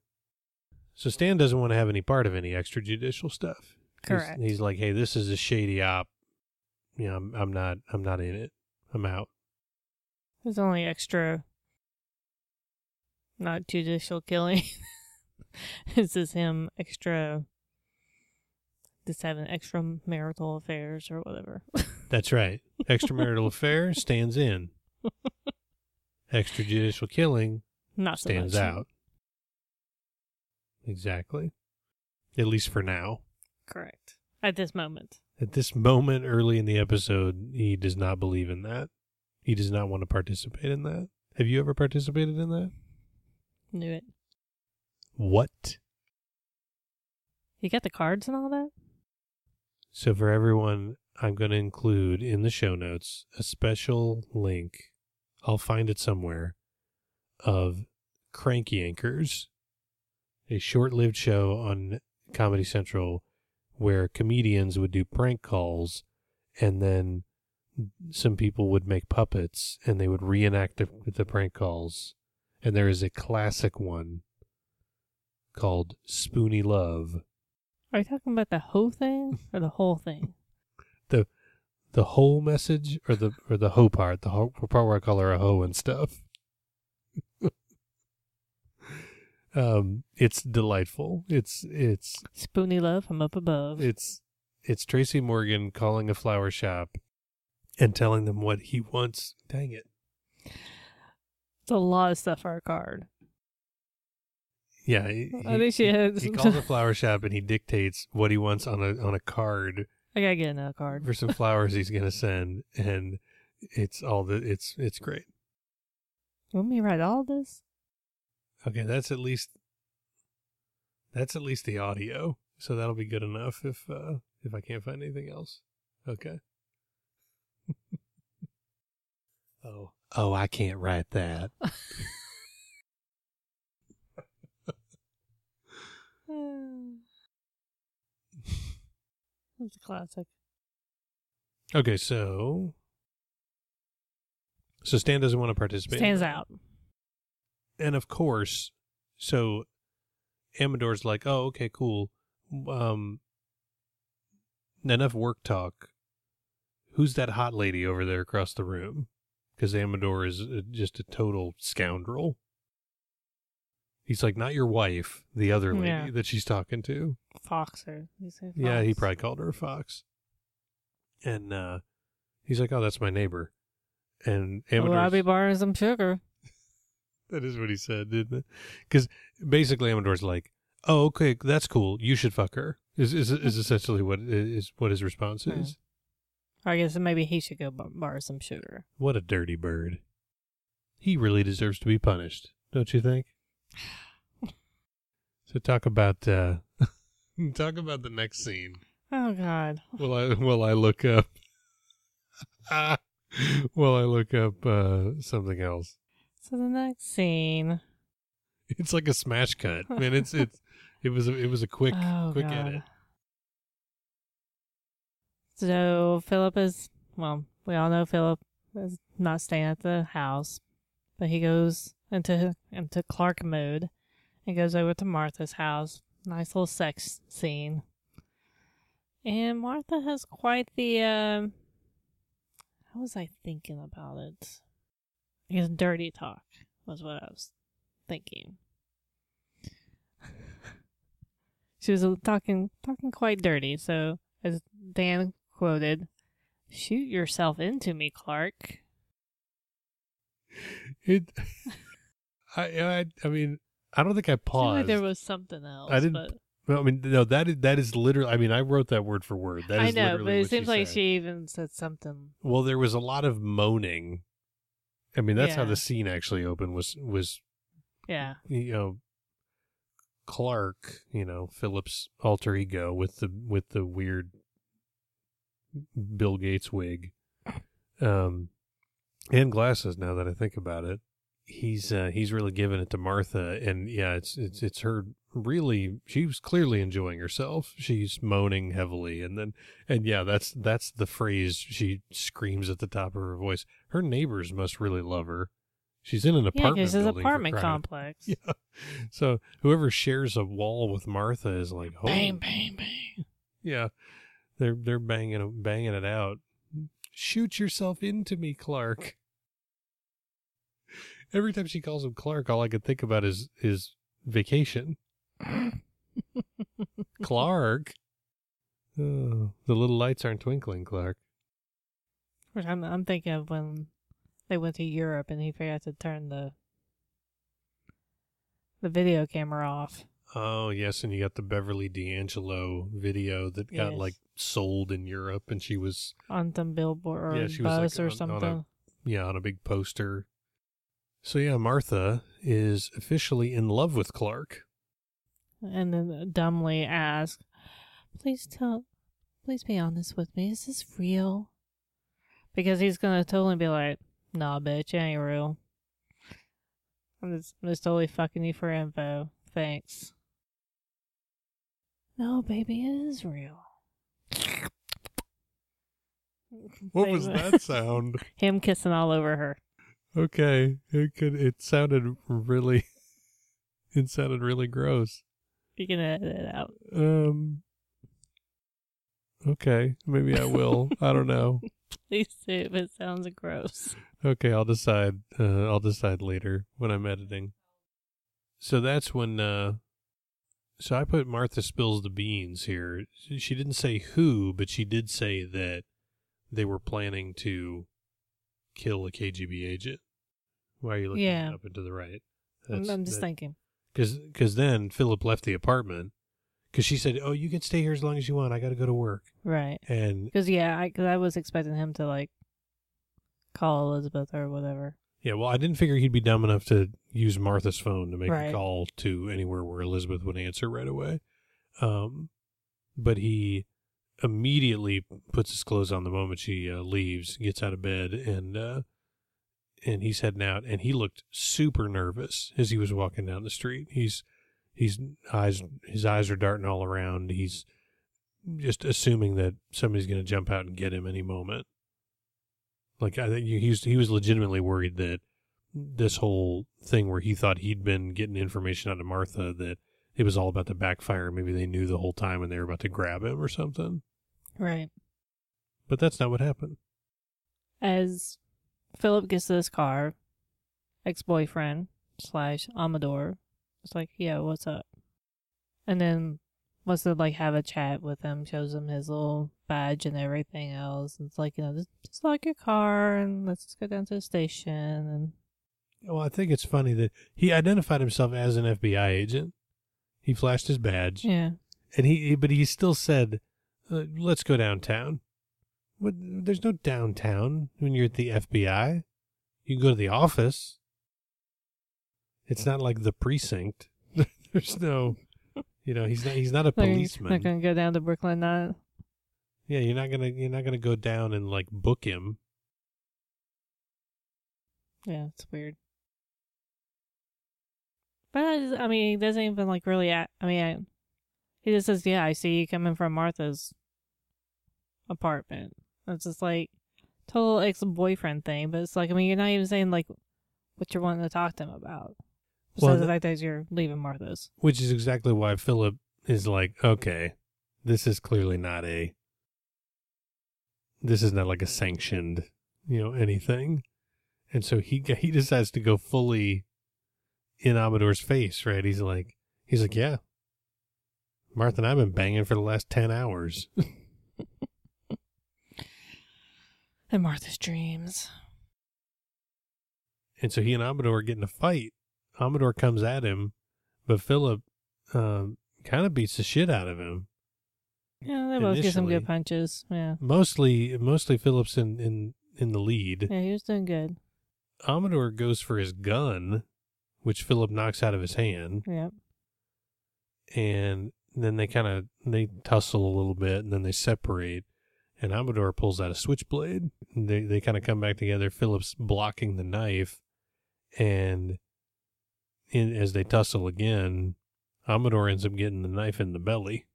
So Stan doesn't want to have any part of any extrajudicial stuff. He's- Correct. He's, like, hey, this is a shady op. You know, I'm, I'm not. I'm not in it. I'm out. There's only extra, not judicial killing. <laughs> this is him extra, just having extra marital affairs or whatever. <laughs> That's right. Extramarital affair stands in. <laughs> Extrajudicial killing Not so stands much. out. Exactly. At least for now. Correct. At this moment. At this moment early in the episode, he does not believe in that. He does not want to participate in that. Have you ever participated in that? Knew it. What? You got the cards and all that? So for everyone, I'm going to include in the show notes a special link. I'll find it somewhere of Crank Yankers, a short-lived show on Comedy Central where comedians would do prank calls and then some people would make puppets and they would reenact the, the prank calls. And there is a classic one called Spoonie Luv. Are you talking about the whole thing or the whole thing? <laughs> the the whole message or the or the hoe part, the hoe part where I call her a hoe and stuff. Um, it's delightful. It's it's Spoonie Luv from up above. it's it's Tracy Morgan calling a flower shop and telling them what he wants. Dang it! It's a lot of stuff for a card. Yeah, he, I think she he- has. he <laughs> calls a flower shop and he dictates what he wants on a on a card I gotta get another card. for some flowers he's gonna send, and it's all the it's it's great. Want me to write all this? Okay, that's at least that's at least the audio, so that'll be good enough if uh if I can't find anything else. Okay. <laughs> oh, oh, I can't write that. <laughs> <sighs> It's a classic. Okay, so so Stan doesn't want to participate. in Stands out. And of course, so Amador's like, "Oh, okay, cool. Um, enough work talk. Who's that hot lady over there across the room?" Because Amador is uh, just a total scoundrel. He's like, "Not your wife, the other lady Yeah. that she's talking to." Foxer. Say Yeah, he probably called her a fox. And uh, he's like, "Oh, that's my neighbor." And Amador. Oh, I'll be borrowing some sugar. That is what he said, didn't it? Because basically, Amador's like, "Oh, okay, that's cool. You should fuck her." Is is is essentially what is what his response is. I guess maybe he should go borrow some sugar. What a dirty bird. He really deserves to be punished, don't you think? <sighs> So talk about uh <laughs> talk about the next scene. Oh God. Will I will I look up? <laughs> will I look up uh something else? So the next scene. <laughs> It's like a smash cut. <laughs> Man, it's it's it was a, it was a quick oh quick God. edit. So Philip is well, we all know Philip is not staying at the house, but he goes into into Clark mode and goes over to Martha's house. Nice little sex scene. And Martha has quite the um how was I thinking about it? I guess dirty talk was what I was thinking. <laughs> she was talking talking quite dirty, so as Dan quoted, "Shoot yourself into me, Clark." It. <laughs> I I I mean I don't think I I paused. like there was something else. I didn't- but Well, I mean no that is that is literally. I mean I wrote that word for word. That I know, but it seems like said. she even said something. Well, there was a lot of moaning. I mean that's how the scene actually opened. Was was Yeah, you know Clark, you know Philip's alter ego with the with the weird Bill Gates wig, um, and glasses. Now that I think about it, he's uh, he's really giving it to Martha, and yeah, it's it's it's her really. She was clearly enjoying herself. She's moaning heavily, and then and yeah, that's that's the phrase she screams at the top of her voice. Her neighbors must really love her. She's in an yeah, apartment because it's an apartment complex. <laughs> Yeah. So whoever shares a wall with Martha is like, oh, Bang, bang, bang. yeah, they're they're banging banging it out. Shoot yourself into me, Clark. Every time she calls him Clark, all I could think about is is vacation. <laughs> Clark. Oh, the little lights aren't twinkling, Clark. Which I'm, I'm thinking of when they went to Europe and he forgot to turn the the video camera off. Oh yes, and you got the Beverly D'Angelo video that got like sold in Europe, and she was on some billboard or Yeah, she was, like, bus or on- on a- something. yeah on a big poster. So yeah, Martha is officially in love with Clark. and then dumbly ask, "Please tell, please be honest with me. Is this real?" Because he's gonna totally be like, "Nah, bitch, it ain't real. I'm just, I'm just totally fucking you for info. Thanks." No, baby, it is real. What was that sound? <laughs> Him kissing all over her. Okay, it could. It sounded really. <laughs> It sounded really gross. You can edit it out. Um. Okay, maybe I will. I don't know. <laughs> Please do it sounds gross. Okay, I'll decide. Uh, I'll decide later when I'm editing. So that's when. Uh, so I put Martha spills the beans here. She didn't say who, but she did say that they were planning to kill a KGB agent. Why are you looking Yeah. up and to the right? I'm, I'm just thinking. because then Philip left the apartment because she said, "Oh, you can stay here as long as you want. I got to go to work." Right. And Because, yeah, I, cause I was expecting him to, like, call Elizabeth or whatever. yeah, well, I didn't figure he'd be dumb enough to use Martha's phone to make a call to anywhere where Elizabeth would answer right away. Um, but he immediately puts his clothes on the moment she uh, leaves, gets out of bed, and uh, and he's heading out. And he looked super nervous as he was walking down the street. He's he's eyes his eyes are darting all around. He's just assuming that somebody's going to jump out and get him any moment. Like I think he was he was legitimately worried that this whole thing where he thought he'd been getting information out of Martha that it was all about to backfire. Maybe they knew the whole time and they were about to grab him or something. Right. But that's not what happened. As Philip gets to this car, ex boyfriend slash Amador It's like, yeah, what's up? And then wants to like have a chat with him, shows him his little badge and everything else. It's like, you know, just, just lock your car and let's just go down to the station and Well, I think it's funny that he identified himself as an FBI agent. He flashed his badge, yeah. and he but he still said, uh, "Let's go downtown." What, there's no downtown when you're at the FBI. You can go to the office. It's not like the precinct. <laughs> there's no, you know, he's not he's not a Like, policeman. Not gonna go down to Brooklyn Nine. Yeah, you're not gonna you're not gonna go down and like book him. Yeah, it's weird. But I, just, I mean, he doesn't even like really. Act, I mean, I, he just says, "Yeah, I see you coming from Martha's apartment." It's just like total ex-boyfriend thing. But it's like, I mean, you're not even saying like what you're wanting to talk to him about. Well, Besides the fact that you're leaving Martha's. Which is exactly why Philip is like, okay, this is clearly not a this is not like a sanctioned, you know, anything. And so he he decides to go fully in Amador's face, right? He's like he's like, Yeah. Martha and I've been banging for the last ten hours. <laughs> And Martha's dreams. And so he and Amador get in a fight. Amador comes at him, but Philip um, kind of beats the shit out of him. Yeah, they both get some good punches. Yeah, Mostly, mostly Phillips in in in the lead. yeah, he was doing good. Amador goes for his gun, which Philip knocks out of his hand, Yeah, and then they kind of they tussle a little bit, and then they separate. And Amador pulls out a switchblade. They they kind of come back together. Phillips blocking the knife, and in, as they tussle again, Amador ends up getting the knife in the belly.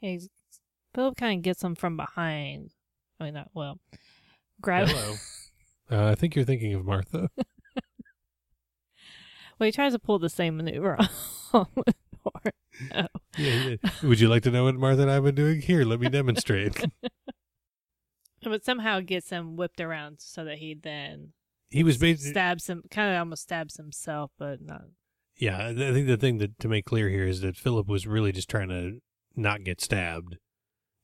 he's Philip kind of gets him from behind. I mean, not well. Grab. Hello. <laughs> uh, I think you're thinking of Martha. <laughs> Well, he tries to pull the same maneuver <laughs> the. <laughs> Yeah, yeah. Would you like to know what Martha and I have been doing? Here, let me demonstrate. <laughs> But somehow gets him whipped around so that he then he was basically stabs him, kind of almost stabs himself, but not. yeah. I think the thing that to make clear here is that Philip was really just trying to not get stabbed.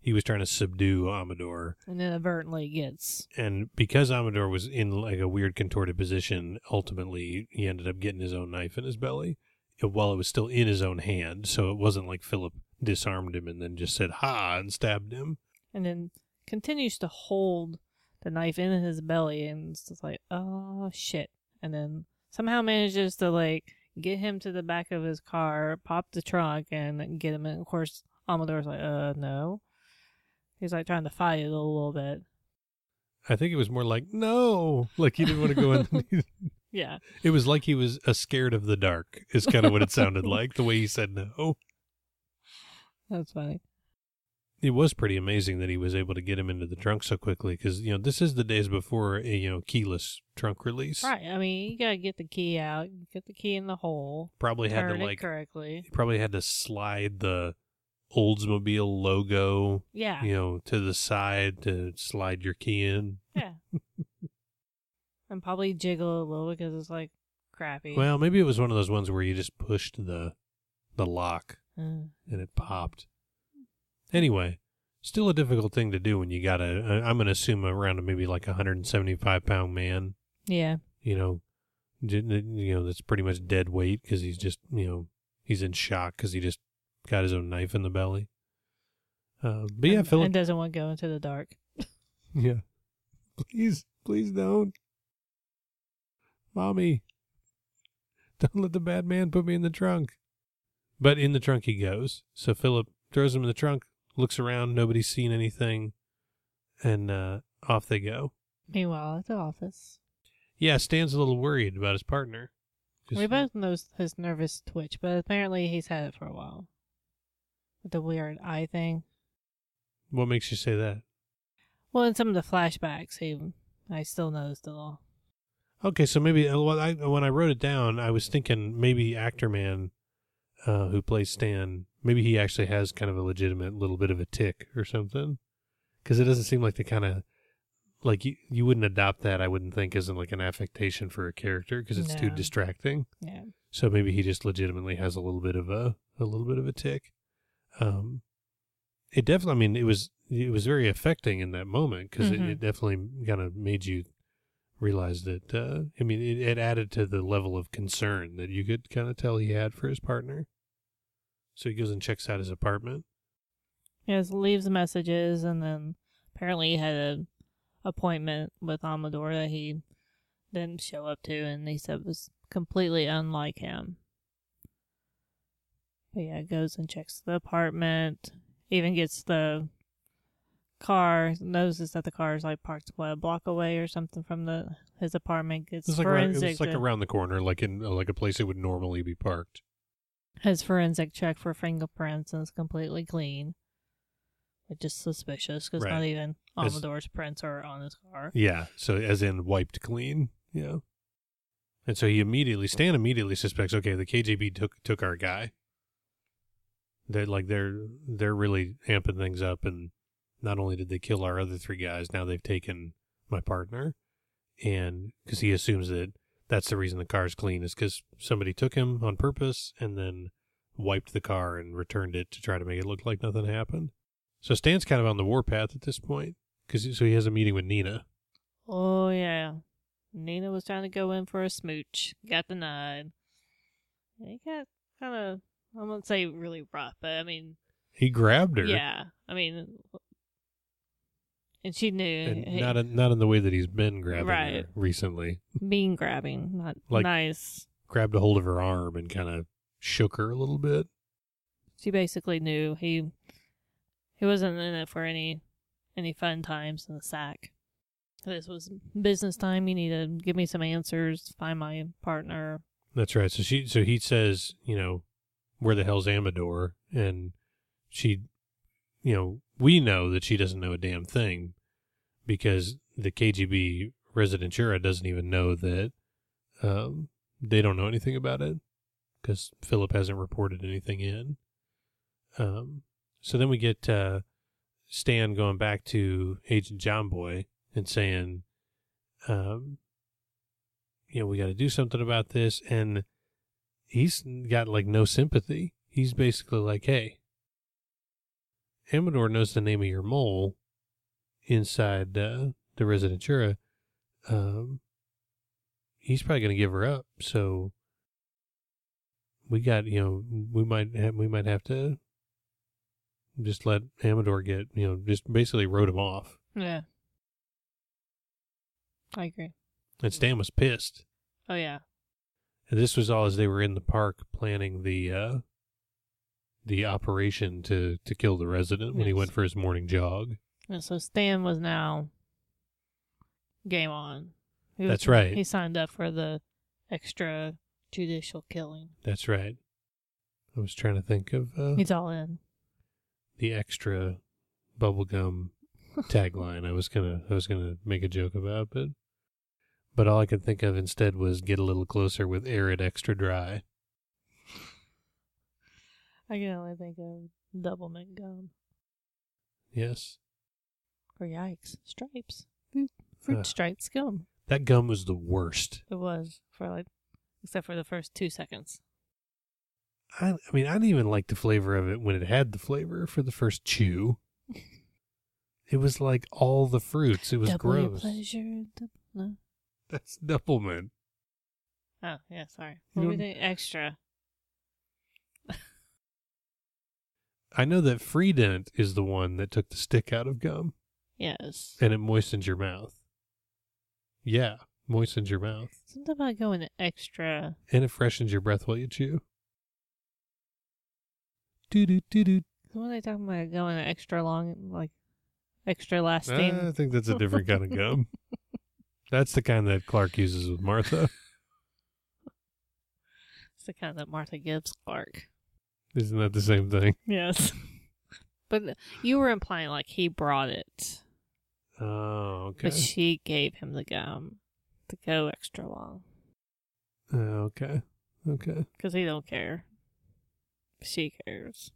He was trying to subdue Amador, And inadvertently gets. and because Amador was in like a weird contorted position, ultimately he ended up getting his own knife in his belly while it was still in his own hand. So it wasn't like Philip disarmed him and then just said "ha" and stabbed him. and then continues to hold the knife in his belly and it's just like oh shit and then somehow manages to like get him to the back of his car pop the trunk and get him in of course amador's like uh no he's like trying to fight it a little bit I think it was more like no, like he didn't want to go <laughs> in. Yeah it was like he was uh, scared of the dark. Is kind of what it sounded <laughs> like the way he said no. that's funny It was pretty amazing that he was able to get him into the trunk so quickly because you know this is the days before a you know keyless trunk release. right i mean you gotta get the key out get the key in the hole Probably had to like correctly probably had to slide the Oldsmobile logo yeah you know to the side to slide your key in. yeah <laughs> and probably jiggle a little because it's like crappy Well, maybe it was one of those ones where you just pushed the the lock Uh, and it popped. Anyway, still a difficult thing to do when you got a. I'm going to assume around maybe like a 175 pound man. yeah You know, you know that's pretty much dead weight because he's just you know he's in shock because he just got his own knife in the belly. Uh, but yeah, Philip. and doesn't want to go into the dark. <laughs> yeah, please, please don't, mommy. <laughs> Don't let the bad man put me in the trunk. But in the trunk he goes. So Philip throws him in the trunk, looks around, nobody's seen anything, and uh, off they go. Meanwhile, at the office, Yeah, Stan's a little worried about his partner. 'Cause- we both know his nervous twitch, but apparently he's had it for a while. With the weird eye thing. What makes you say that? Well, in some of the flashbacks, he, I still noticed it all. Okay, so maybe uh, when I, when I wrote it down, I was thinking maybe actor man uh, who plays Stan, maybe he actually has kind of a legitimate little bit of a tick or something. Because it doesn't seem like the kind of like you, you wouldn't adopt that. I wouldn't think as in like an affectation for a character because it's too distracting. Yeah. So maybe he just legitimately has a little bit of a a little bit of a tick. Um, it definitely. I mean, it was it was very affecting in that moment because Mhm. it, it definitely kind of made you realize that. Uh, I mean, it, it added to the level of concern that you could kind of tell he had for his partner. So he goes and checks out his apartment. Yes, leaves messages, and then apparently he had an appointment with Amador that he didn't show up to, and he said was completely unlike him. But yeah, goes and checks the apartment, even gets the car, notices that the car is like parked what, a block away or something from the his apartment. Gets It's like around, forensic, it's like around the corner, like in like a place it would normally be parked. his forensic check for fingerprints and it's completely clean. Which is suspicious because Right. not even Amador's prints are on his car. Yeah, so as in wiped clean. Yeah. And so he immediately Stan immediately suspects, okay, the KGB took took our guy. They're like they're they're really amping things up and not only did they kill our other three guys, now they've taken my partner. And because he assumes that that's the reason the car's clean is because somebody took him on purpose and then wiped the car and returned it to try to make it look like nothing happened. So Stan's kind of on the warpath at this point because so he has a meeting with Nina. Oh yeah. Nina was trying to go in for a smooch. Got denied. He got kind of, I won't say really rough, but I mean, He grabbed her. yeah. I mean, and she knew. And he- not in, not in the way that he's been grabbing Right. her recently. being grabbing, not Like- nice. Grabbed a hold of her arm and kind of shook her a little bit. She basically knew he he wasn't in it for any any fun times in the sack. This was business time. You need to give me some answers. Find my partner. That's right. So she so he says, you know, where the hell's Amador? And she you know, we know that she doesn't know a damn thing because the KGB Residentura doesn't even know that um, they don't know anything about it because Philip hasn't reported anything in. Um, so then we get uh, Stan going back to Agent John Boy and saying, um, you know, we got to do something about this. And he's got like no sympathy. He's basically like, hey, Amador knows the name of your mole inside uh, the Residentura. Um, he's probably going to give her up. So we got, you know, we might have, we might have to just let Amador get, you know, just basically wrote him off. Yeah. I agree. And Stan was pissed. Oh yeah. And this was all as they were in the park planning the uh the operation to to kill the resident when he went for his morning jog. And so Stan was now game on. He was- That's right. He signed up for the extra judicial killing. That's right. I was trying to think of uh, He's all in. the extra bubblegum <laughs> tagline I was gonna I was gonna make a joke about, but but all I could think of instead was get a little closer with Arrid extra dry. I can only think of double mint gum. Yes. Or yikes, stripes. Fruit, fruit Ugh. stripes gum. That gum was the worst. It was for like, except for the first two seconds. I, I mean, I didn't even like the flavor of it when it had the flavor for the first chew. <laughs> It was like all the fruits. It was double your gross. pleasure. dou- no. That's Doublemint. Oh yeah, sorry. You What we don't- extra? I know that Freedent is the one that took the stick out of gum Yes. and it moistens your mouth. Yeah, moistens your mouth. Something about going extra. And it freshens your breath while you chew. Do do do doo. What are they talking about going extra long, like extra lasting? I think that's a different kind of gum. <laughs> That's the kind that Clark uses with Martha. it's the kind that Martha gives Clark. Isn't that the same thing? Yes. <laughs> but you were implying like he brought it, Oh, okay. but she gave him the gum to go extra long Oh, okay. Okay. because he don't care. She cares.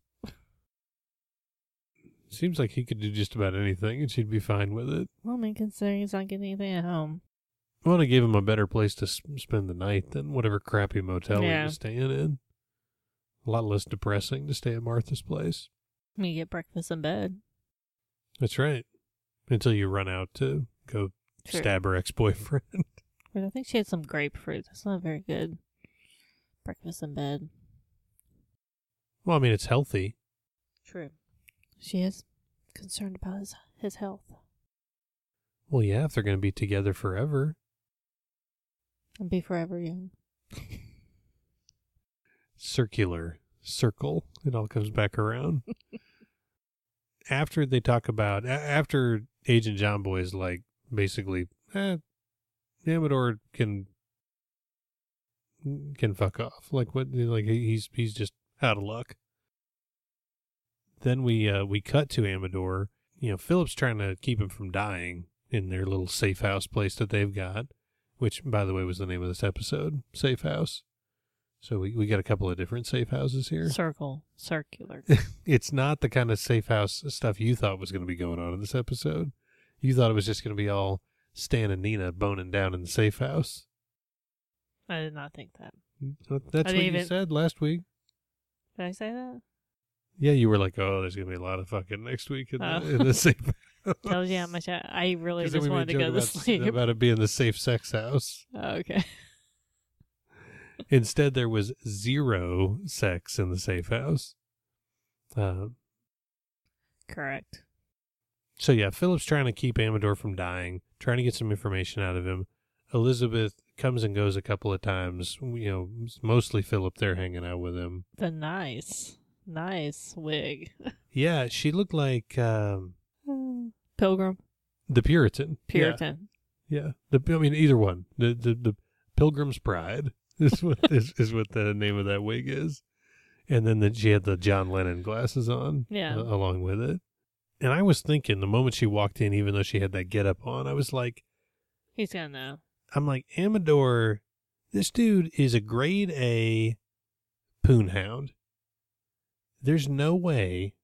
Seems like he could do just about anything and she'd be fine with it. Well, I mean, considering he's not getting anything at home. I want to give him a better place to s- spend the night than whatever crappy motel he was staying in. A lot less depressing to stay at Martha's place. You get breakfast in bed. That's right. Until you run out to go Sure. stab her ex boyfriend. <laughs> But I think she had some grapefruit. That's not very good. Breakfast in bed. well, I mean, it's healthy. True. She is concerned about his his health Well, yeah, if they're going to be together forever. and be forever young. circular circle. It all comes back around. <laughs> after they talk about, a- after Agent John Boy is like, basically, eh, Amador can can fuck off. Like what? Like he's he's just out of luck. Then we uh we cut to Amador. You know, Philip's trying to keep him from dying in their little safe house place that they've got, which, by the way, was the name of this episode, Safe House. So we, we got a couple of different safe houses here. Circle, circular. <laughs> It's not the kind of safe house stuff you thought was going to be going on in this episode. You thought it was just going to be all Stan and Nina boning down in the safe house. I did not think that. That's what didn't you said last week. Did I say that? Yeah, you were like, "Oh, there's going to be a lot of fucking next week in, Oh. the, in the safe house." <laughs> Tells you how much I, I really just wanted to go to sleep. about it being the safe sex house. <laughs> Oh, okay. Instead, there was zero sex in the safe house. Uh, Correct. So yeah, Philip's trying to keep Amador from dying, trying to get some information out of him. Elizabeth comes and goes a couple of times. You know, mostly Philip there hanging out with him. The nice, nice wig. <laughs> Yeah, she looked like um, Pilgrim, the Puritan. Puritan. Yeah, yeah. The I mean, either one. The the, the Pilgrim's Pride is what is, is what the name of that wig is. And then the, she had the John Lennon glasses on. Yeah. uh, along with it. And I was thinking the moment she walked in, even though she had that get up on, I was like, He's gonna know. I'm like, Amador, this dude is a grade A poonhound. There's no way,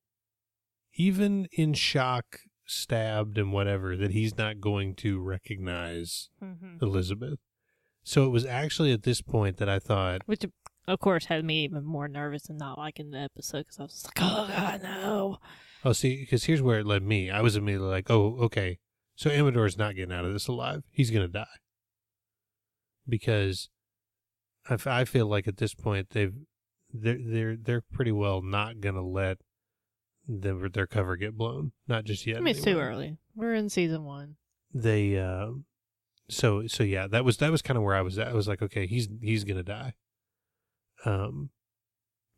even in shock, stabbed, and whatever, that he's not going to recognize hmm Elizabeth. So it was actually at this point that I thought, Which, of course, had me even more nervous and not liking the episode because I was like, oh, God, no. oh, see, because here's where it led me. I was immediately like, oh, okay. So Amador's not getting out of this alive. He's going to die. Because I, f- I feel like at this point they've they're they're they're pretty well not going to let their their cover get blown. Not just yet. I mean, it's too early. We're in season one. they uh so so yeah that was that was kind of where i was at i was like okay he's he's gonna die um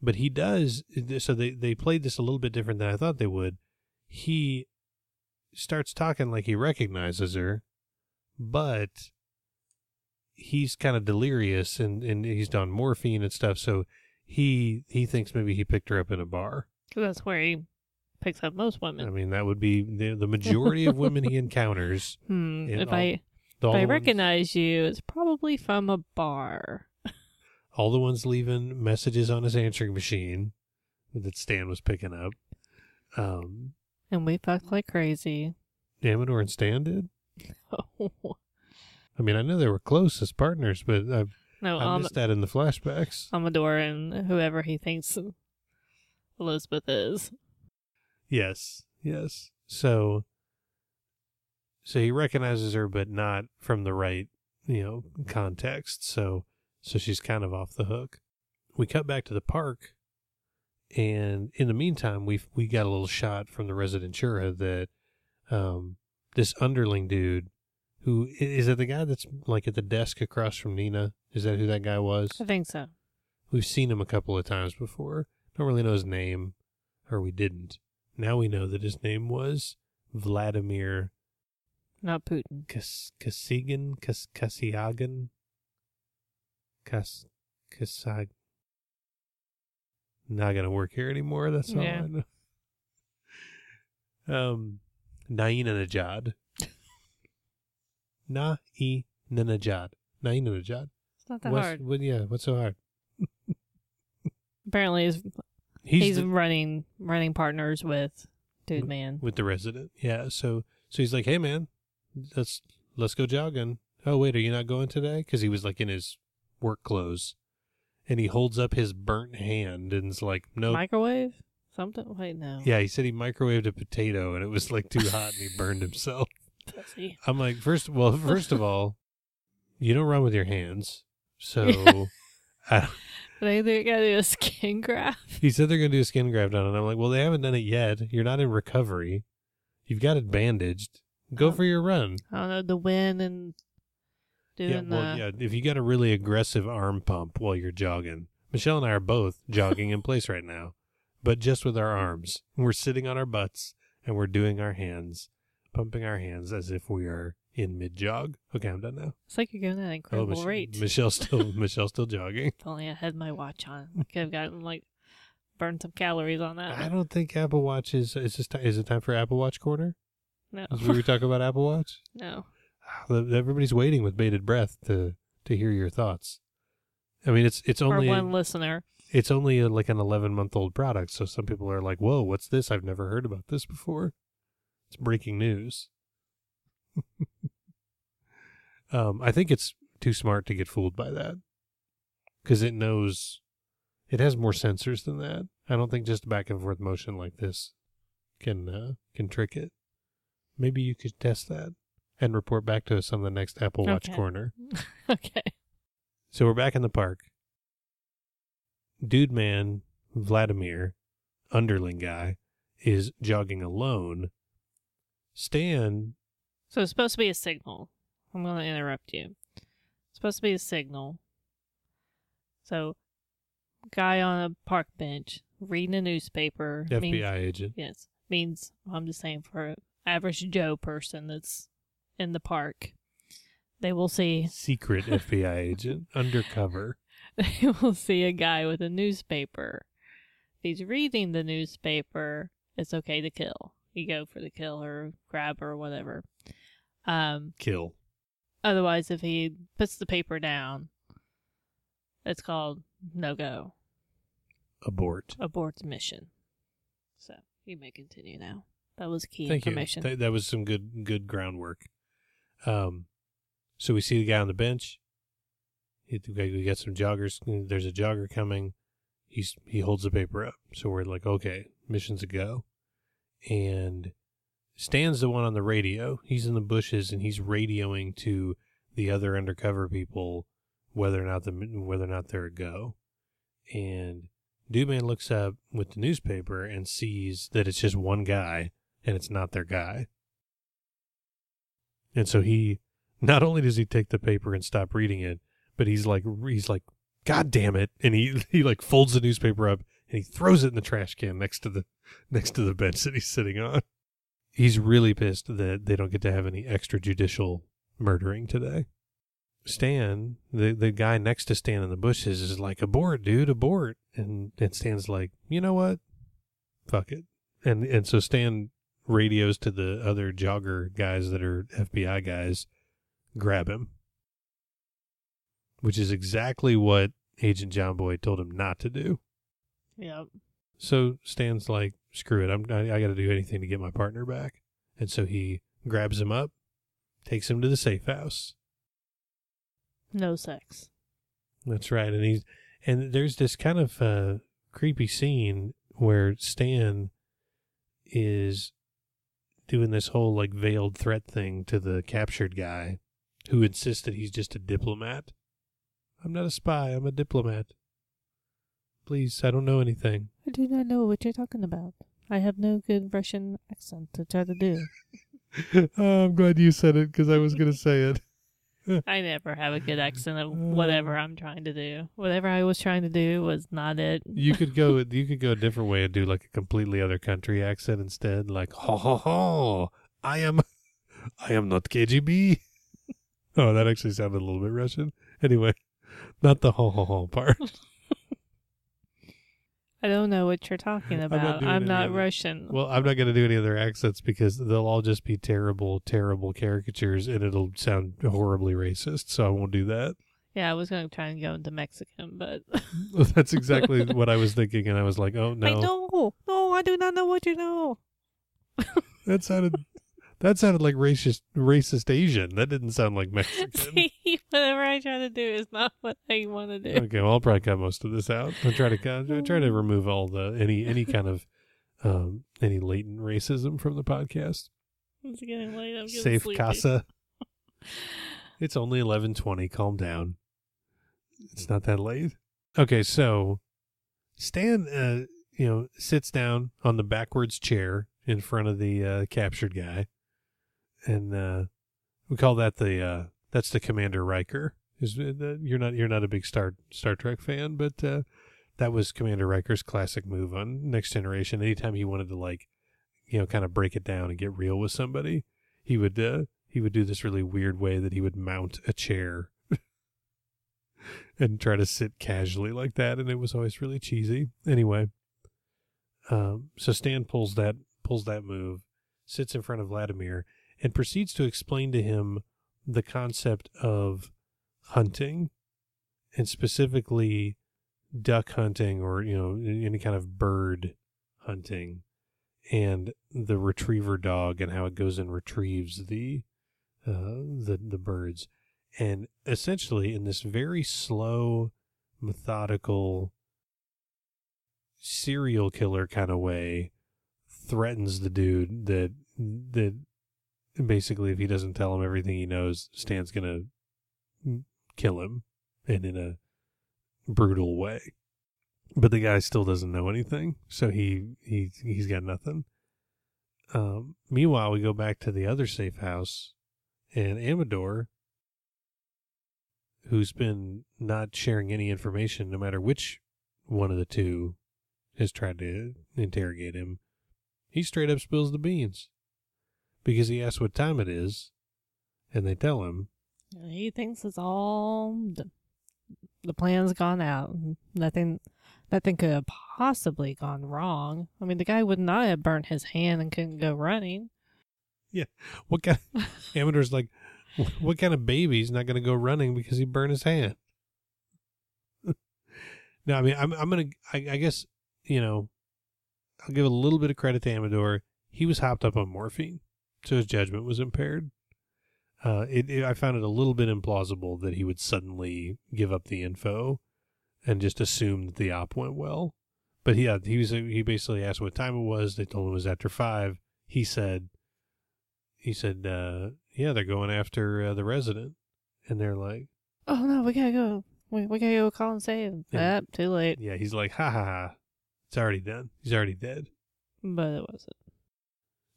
but he does so they they played this a little bit different than i thought they would he starts talking like he recognizes her but he's kind of delirious and and he's done morphine and stuff so he he thinks maybe he picked her up in a bar 'Cause that's where he picks up most women. i mean that would be the, the majority of women he <laughs> encounters Hmm. If all- I if I ones- recognize you, it's probably from a bar. all the ones leaving messages on his answering machine that Stan was picking up. Um, And we fucked like crazy. Amador and Stan did. no, I mean, I know they were close as partners, but I, no, I um, missed that in the flashbacks. Amador and whoever he thinks Elizabeth is. Yes, yes. So, so he recognizes her, but not from the right, you know, context. So, so she's kind of off the hook. We cut back to the park, and in the meantime, we we got a little shot from the Rezidentura that um, this underling dude, who is it the guy that's like at the desk across from Nina? Is that who that guy was? I think so. We've seen him a couple of times before. Don't really know his name, or we didn't. Now we know that his name was Vladimir Not Putin. Kas- Kasigan, Kas- Kasiagan, Kas Kasag. Not gonna work here anymore. That's all Yeah. I know. Um, Naina Najad. <laughs> Na e Najad. Naina Najad. It's not that What's, hard. What, yeah, what's so hard? Apparently, he's He's, he's, the- running running partners with Dude Man. with the resident. Yeah. So so he's like, hey man, let's let's go jogging. Oh wait, are you not going today? Because he was like in his work clothes, and he holds up his burnt hand and is like, no. Microwave? Something? Wait, no. Yeah, he said he microwaved a potato and it was like too hot and he burned himself. <laughs> Pussy. I'm like, first, well, first of all, you don't run with your hands, so. <laughs> I, They, they gotta do a skin graft. <laughs> he said they're going to do a skin graft on it. I'm like, well, they haven't done it yet. You're not in recovery. You've got it bandaged. Go Oh. for your run. I don't know, the wind and doing yeah, well, the. yeah. If you got a really aggressive arm pump while you're jogging, Michelle and I are both jogging in place right now, but just with our arms. We're sitting on our butts and we're doing our hands, pumping our hands as if we are in mid jog. Okay, I'm done now. It's like you're going at an oh, incredible Mich- rate. Michelle's <laughs> still Michelle's still jogging. If only I had my watch on. I could have gotten, like, burned some calories on that. I don't think Apple Watch is. Is this ti- is it time for Apple Watch corner? No. Is we talk about Apple Watch? <laughs> no. Everybody's waiting with bated breath to to hear your thoughts. I mean, it's it's only one listener. it's only a, like an 11 month old product so some people are like whoa what's this i've never heard about this before it's breaking news <laughs> um, i think it's too smart to get fooled by that because it knows it has more sensors than that i don't think just back and forth motion like this can uh, can trick it maybe you could test that and report back to us on the next apple watch Okay. corner <laughs> okay. so we're back in the park. Dude man, Vladimir, underling guy, is jogging alone. Stan, So it's supposed to be a signal. I'm going to interrupt you. It's supposed to be a signal. So, guy on a park bench reading a newspaper. FBI means- agent. yes. Means, I'm just saying, for average Joe person that's in the park, they will see Secret <laughs> FBI agent, undercover. they will see a guy with a newspaper. If he's reading the newspaper, it's okay to kill. You go for the kill or grab or whatever. Um, Kill. otherwise, if he puts the paper down, it's called no go, Abort. abort mission. So you may continue now. That was key Thank information. you. Th- that was some good good groundwork. Um, so we see the guy on the bench. he, we got some joggers. There's a jogger coming. He's he holds the paper up, so we're like, okay, mission's a go. And Stan's the one on the radio. He's in the bushes and he's radioing to the other undercover people whether or not the whether or not they're a go. And Dude Man looks up with the newspaper and sees that it's just one guy and it's not their guy. And so he not only does he take the paper and stop reading it, but he's like he's like god damn it and he <laughs> he like folds the newspaper up and he throws it in the trash can next to the <laughs> next to the bench that he's sitting on. He's really pissed that they don't get to have any extrajudicial murdering today. Stan, the the guy next to Stan in the bushes, is like, "Abort, dude, abort!" And and Stan's like, "You know what? Fuck it." And and so Stan radios to the other jogger guys that are FBI guys, grab him, which is exactly what Agent John Boy told him not to do. Yep. So Stan's like, "Screw it! I'm I, I got to do anything to get my partner back." And so he grabs him up, takes him to the safe house no sex. That's right, and he's and there's this kind of uh, creepy scene where Stan is doing this whole like veiled threat thing to the captured guy, who insists that he's just a diplomat. I'm not a spy. I'm a diplomat. Please, I don't know anything. I do not know what you're talking about. I have no good Russian accent to try to do. <laughs> oh, I'm glad you said it because I was going to say it. <laughs> I never have a good accent of uh, whatever I'm trying to do. Whatever I was trying to do was not it. you could go. <laughs> You could go a different way and do like a completely other country accent instead. Like ho ho ho! I am, <laughs> I am not KGB. oh, that actually sounded a little bit Russian. Anyway, not the ho ho ho part. I don't know what you're talking about. I'm not, Russian. Well, I'm not going to do any other accents because they'll all just be terrible, terrible caricatures and it'll sound horribly racist. So I won't do that. Yeah, I was going to try and go into Mexican, but. <laughs> That's exactly <laughs> what I was thinking. And I was like, oh, no. I know. No, I do not know what you know. <laughs> that sounded that sounded like racist racist Asian. That didn't sound like <laughs> Mexican. See, whatever I try to do is not what I want to do. Okay, well I'll probably cut most of this out. I'll try to I'll try to <laughs> remove all the any any kind of um any latent racism from the podcast. It's getting late. I'm getting Safe sleepy. casa. <laughs> it's only eleven twenty. Calm down. It's not that late. Okay, so Stan, uh, you know, sits down on the backwards chair in front of the uh, captured guy and uh, we call that the uh, that's the Commander Riker. Is uh, you're not you're not a big Star Star Trek fan, but uh, that was Commander Riker's classic move on Next Generation. Anytime he wanted to like, you know, kind of break it down and get real with somebody, he would uh, he would do this really weird way that he would mount a chair <laughs> and try to sit casually like that, and it was always really cheesy. Anyway, um, so Stan pulls that pulls that move, sits in front of Vladimir, and proceeds to explain to him the concept of hunting and specifically duck hunting or you know any kind of bird hunting and the retriever dog and how it goes and retrieves the uh, the the birds. And essentially in this very slow methodical serial killer kind of way threatens the dude that that basically, if he doesn't tell him everything he knows, Stan's gonna kill him, and in a brutal way. But the guy still doesn't know anything, so he he he's got nothing. Um, meanwhile, we go back to the other safe house, and Amador, who's been not sharing any information, no matter which one of the two has tried to interrogate him, he straight up spills the beans because he asks what time it is, and they tell him. He thinks it's all the, the plan's gone out. Nothing, nothing could have possibly gone wrong. I mean, the guy would not have burnt his hand and couldn't go running. Yeah, what kind? Of, <laughs> Amador's like, what kind of baby's not going to go running because he burned his hand? <laughs> no, I mean, I'm, I'm gonna, I, I guess, you know, I'll give a little bit of credit to Amador. He was hopped up on morphine so his judgment was impaired. Uh, it, it I found it a little bit implausible that he would suddenly give up the info and just assume that the op went well. But yeah, he was he basically asked what time it was. They told him it was after five. He said, he said, uh, yeah, they're going after uh, the resident, and they're like, Oh no, we gotta go. We, we gotta go call and save. Yeah. Yep, too late. yeah, he's like, ha ha ha, it's already done. He's already dead. But it wasn't.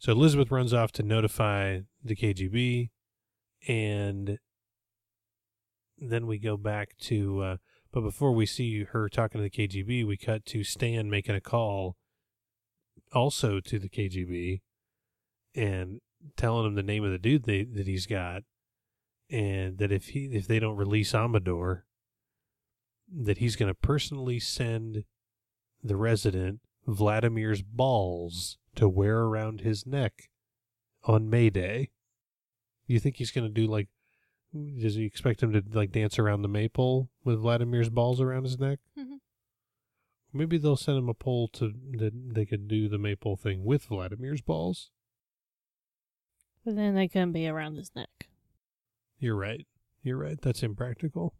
So Elizabeth runs off to notify the KGB, and then we go back to. Uh, but before we see her talking to the KGB, we cut to Stan making a call, also to the KGB, and telling him the name of the dude they, that he's got, and that if he if they don't release Amador, that he's going to personally send the resident Vladimir's balls to wear around his neck on May Day. You think he's going to do like? Does he expect him to like dance around the maypole with Vladimir's balls around his neck? Mhm. Maybe they'll send him a pole to that they could do the maypole thing with Vladimir's balls. But then they couldn't be around his neck. You're right. You're right. That's impractical.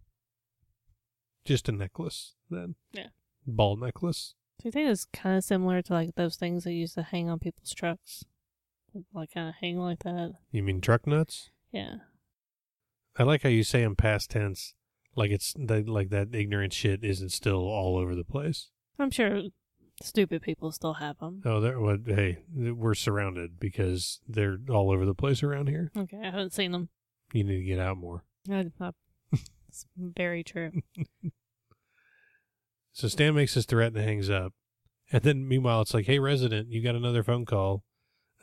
Just a necklace then. Yeah. Ball necklace. Do you think it's kind of similar to like those things that used to hang on people's trucks? Like kind of hang like that? You mean truck nuts? Yeah. I like how you say in past tense, like it's that like that ignorant shit isn't still all over the place. I'm sure stupid people still have them. Oh, they're well, hey, we're surrounded because they're all over the place around here. Okay, I haven't seen them. You need to get out more. I, I, <laughs> it's very true. <laughs> So Stan makes his threat and hangs up. And then meanwhile, it's like, hey, resident, you got another phone call.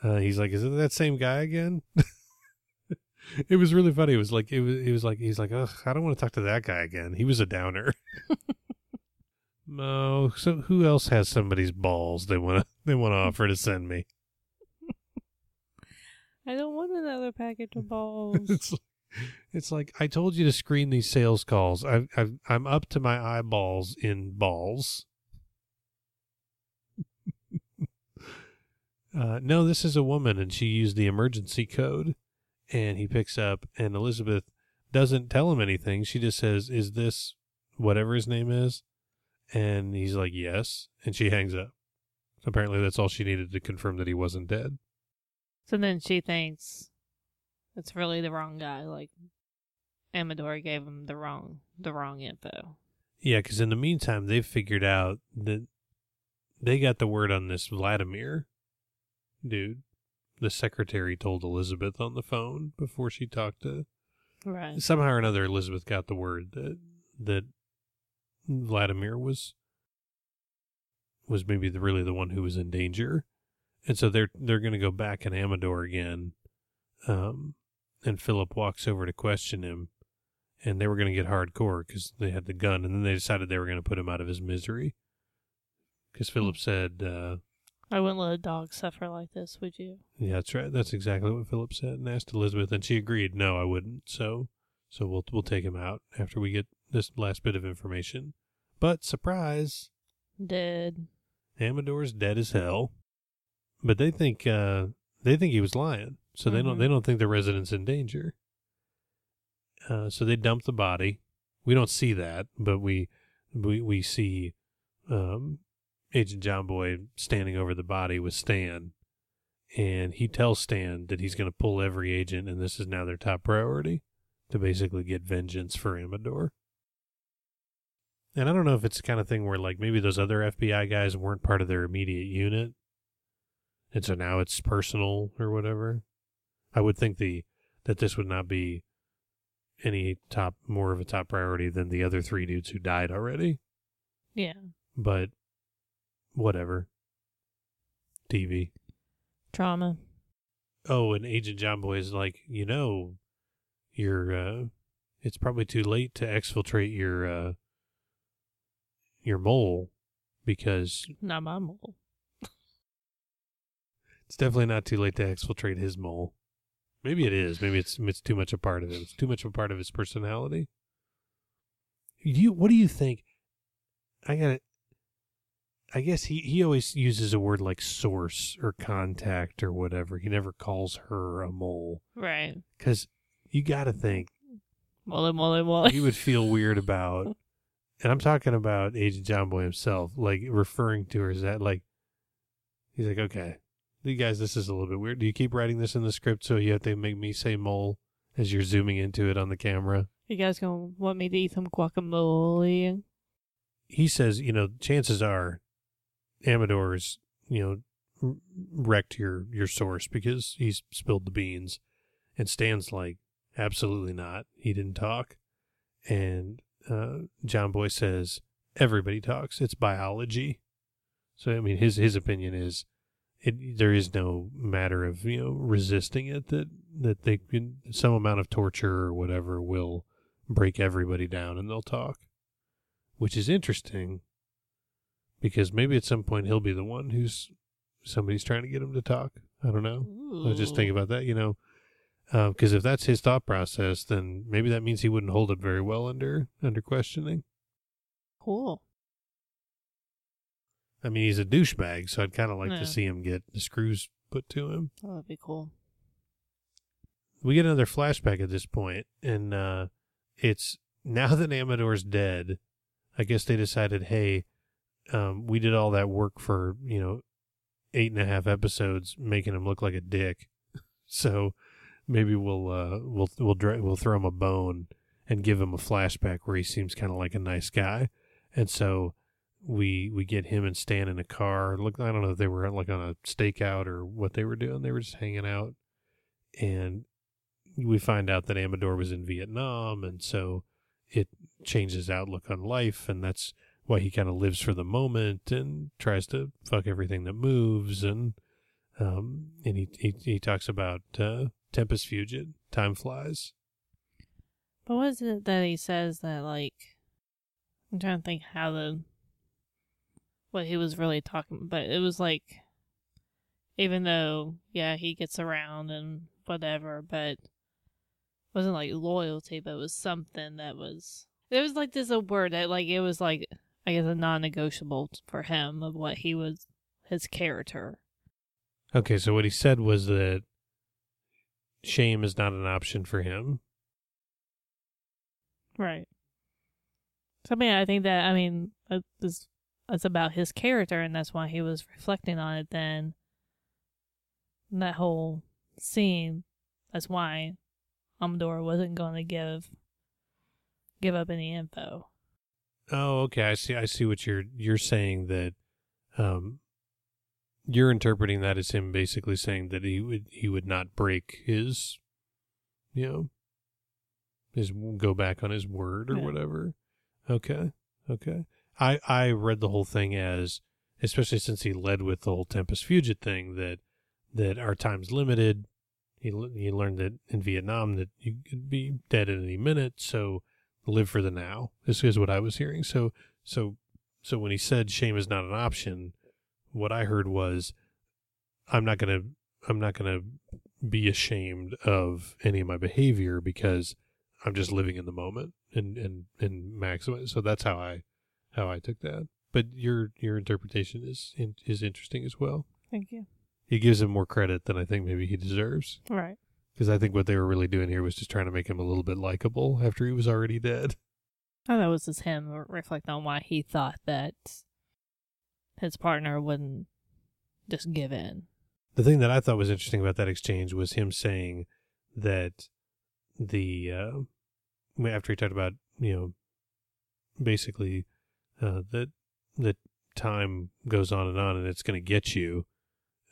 Uh, he's like, is it that same guy again? <laughs> it was really funny. It was like, it was, it was like, he's like, ugh, I don't want to talk to that guy again. He was a downer. <laughs> no, so who else has somebody's balls they want to they want to offer to send me? <laughs> I don't want another package of balls. It's like I told you to screen these sales calls. I've, I've I'm up to my eyeballs in balls. <laughs> uh, no, this is a woman, and she used the emergency code. And he picks up, and Elizabeth doesn't tell him anything. She just says, "Is this whatever his name is?" And he's like, "Yes," and she hangs up. Apparently, that's all she needed to confirm that he wasn't dead. so then she thinks it's really the wrong guy. Like Amador gave him the wrong the wrong info. Yeah, because in the meantime, they've figured out that they got the word on this Vladimir dude. The secretary told Elizabeth on the phone before she talked to. Right. Somehow or another, Elizabeth got the word that that Vladimir was was maybe the, really the one who was in danger, and so they're they're going to go back in Amador again. Um, and Philip walks over to question him, and they were going to get hardcore because they had the gun, and then they decided they were going to put him out of his misery. Because Philip said, uh, I wouldn't let a dog suffer like this, would you? "Yeah, that's right. That's exactly what Philip said." And asked Elizabeth, and she agreed, "No, I wouldn't." So, so we'll we'll take him out after we get this last bit of information. But surprise, Dead. Amador's dead as hell. But they think uh, they think he was lying, so they don't Mhm. they don't think the resident's in danger. Uh, so they dump the body. We don't see that, but we we we see um, Agent John Boy standing over the body with Stan, and he tells Stan that he's going to pull every agent, and this is now their top priority to basically get vengeance for Amador. And I don't know if it's the kind of thing where like maybe those other FBI guys weren't part of their immediate unit. And so now it's personal or whatever. I would think the that this would not be any top more of a top priority than the other three dudes who died already. Yeah. But whatever. TV. Trauma. Oh, and Agent John Boy is like, you know, you're uh it's probably too late to exfiltrate your uh your mole because Not my mole. it's definitely not too late to exfiltrate his mole. Maybe it is. Maybe it's it's too much a part of it. It's too much a part of his personality. Do you what do you think? I got to I guess he he always uses a word like source or contact or whatever. He never calls her a mole Right. because you got to think Molly, molly, molly. he would feel weird about, <laughs> and I'm talking about Agent John Boy himself, like referring to her as that, like, he's like, okay, you guys, this is a little bit weird. Do you keep writing this in the script so you have to make me say mole as you're zooming into it on the camera? You guys gonna want me to eat some guacamole? He says, you know, chances are Amador's, you know, wrecked your your source because he's spilled the beans, and Stan's like, absolutely not. He didn't talk, and uh, John Boy says everybody talks. It's biology. So I mean, his his opinion is, it there is no matter of you know resisting it that that they can some amount of torture or whatever will break everybody down and they'll talk, which is interesting because maybe at some point he'll be the one who's somebody's trying to get him to talk. I don't know. I was just thinking about that, you know, um, because if that's his thought process, then maybe that means he wouldn't hold it very well under under questioning. Cool. I mean, he's a douchebag, so I'd kind of like Yeah. to see him get the screws put to him. That would be cool. We get another flashback at this point, and uh, it's <laughs> now that Amador's dead. I guess they decided, hey, um, we did all that work for you know eight and a half episodes, making him look like a dick. <laughs> So maybe we'll uh, we'll we'll dra- we'll throw him a bone and give him a flashback where he seems kind of like a nice guy, and so we we get him and Stan in a car. Look, I don't know if they were like on a stakeout or what they were doing. They were just hanging out, and we find out that Amador was in Vietnam, and so it changes his outlook on life, and that's why he kind of lives for the moment and tries to fuck everything that moves, and um, and he he, he talks about uh, Tempus Fugit, time flies. But what is it that he says that like I'm trying to think how the what he was really talking but it was like even though yeah he gets around and whatever but it wasn't like loyalty but it was something that was it was like this a word that like it was like I guess a non-negotiable for him of what he was his character Okay, so what he said was that shame is not an option for him. Right. So I mean, I think that I mean uh, it was it's about his character, and that's why he was reflecting on it. Then that whole scene, that's why Amador wasn't going to give give up any info. Oh, okay. I see. I see what you're you're saying that um you're interpreting that as him basically saying that he would he would not break his you know his go back on his word or Yeah. whatever. Okay. Okay. I I read the whole thing as especially since he led with the whole Tempus Fugit thing that that our time's limited. He he learned that in Vietnam that you could be dead at any minute, so live for the now. This is what I was hearing. So so so when he said shame is not an option, what I heard was I'm not gonna I'm not gonna be ashamed of any of my behavior because I'm just living in the moment and and and maximize. So that's how I how I took that. But your your interpretation is in, is interesting as well. Thank you. He gives him more credit than I think maybe he deserves Right. because I think what they were really doing here was just trying to make him a little bit likable after he was already dead. I thought it was just him reflecting on why he thought that his partner wouldn't just give in. the thing that I thought was interesting about that exchange was him saying that the uh, after he talked about you know basically uh, that that time goes on and on and it's going to get you,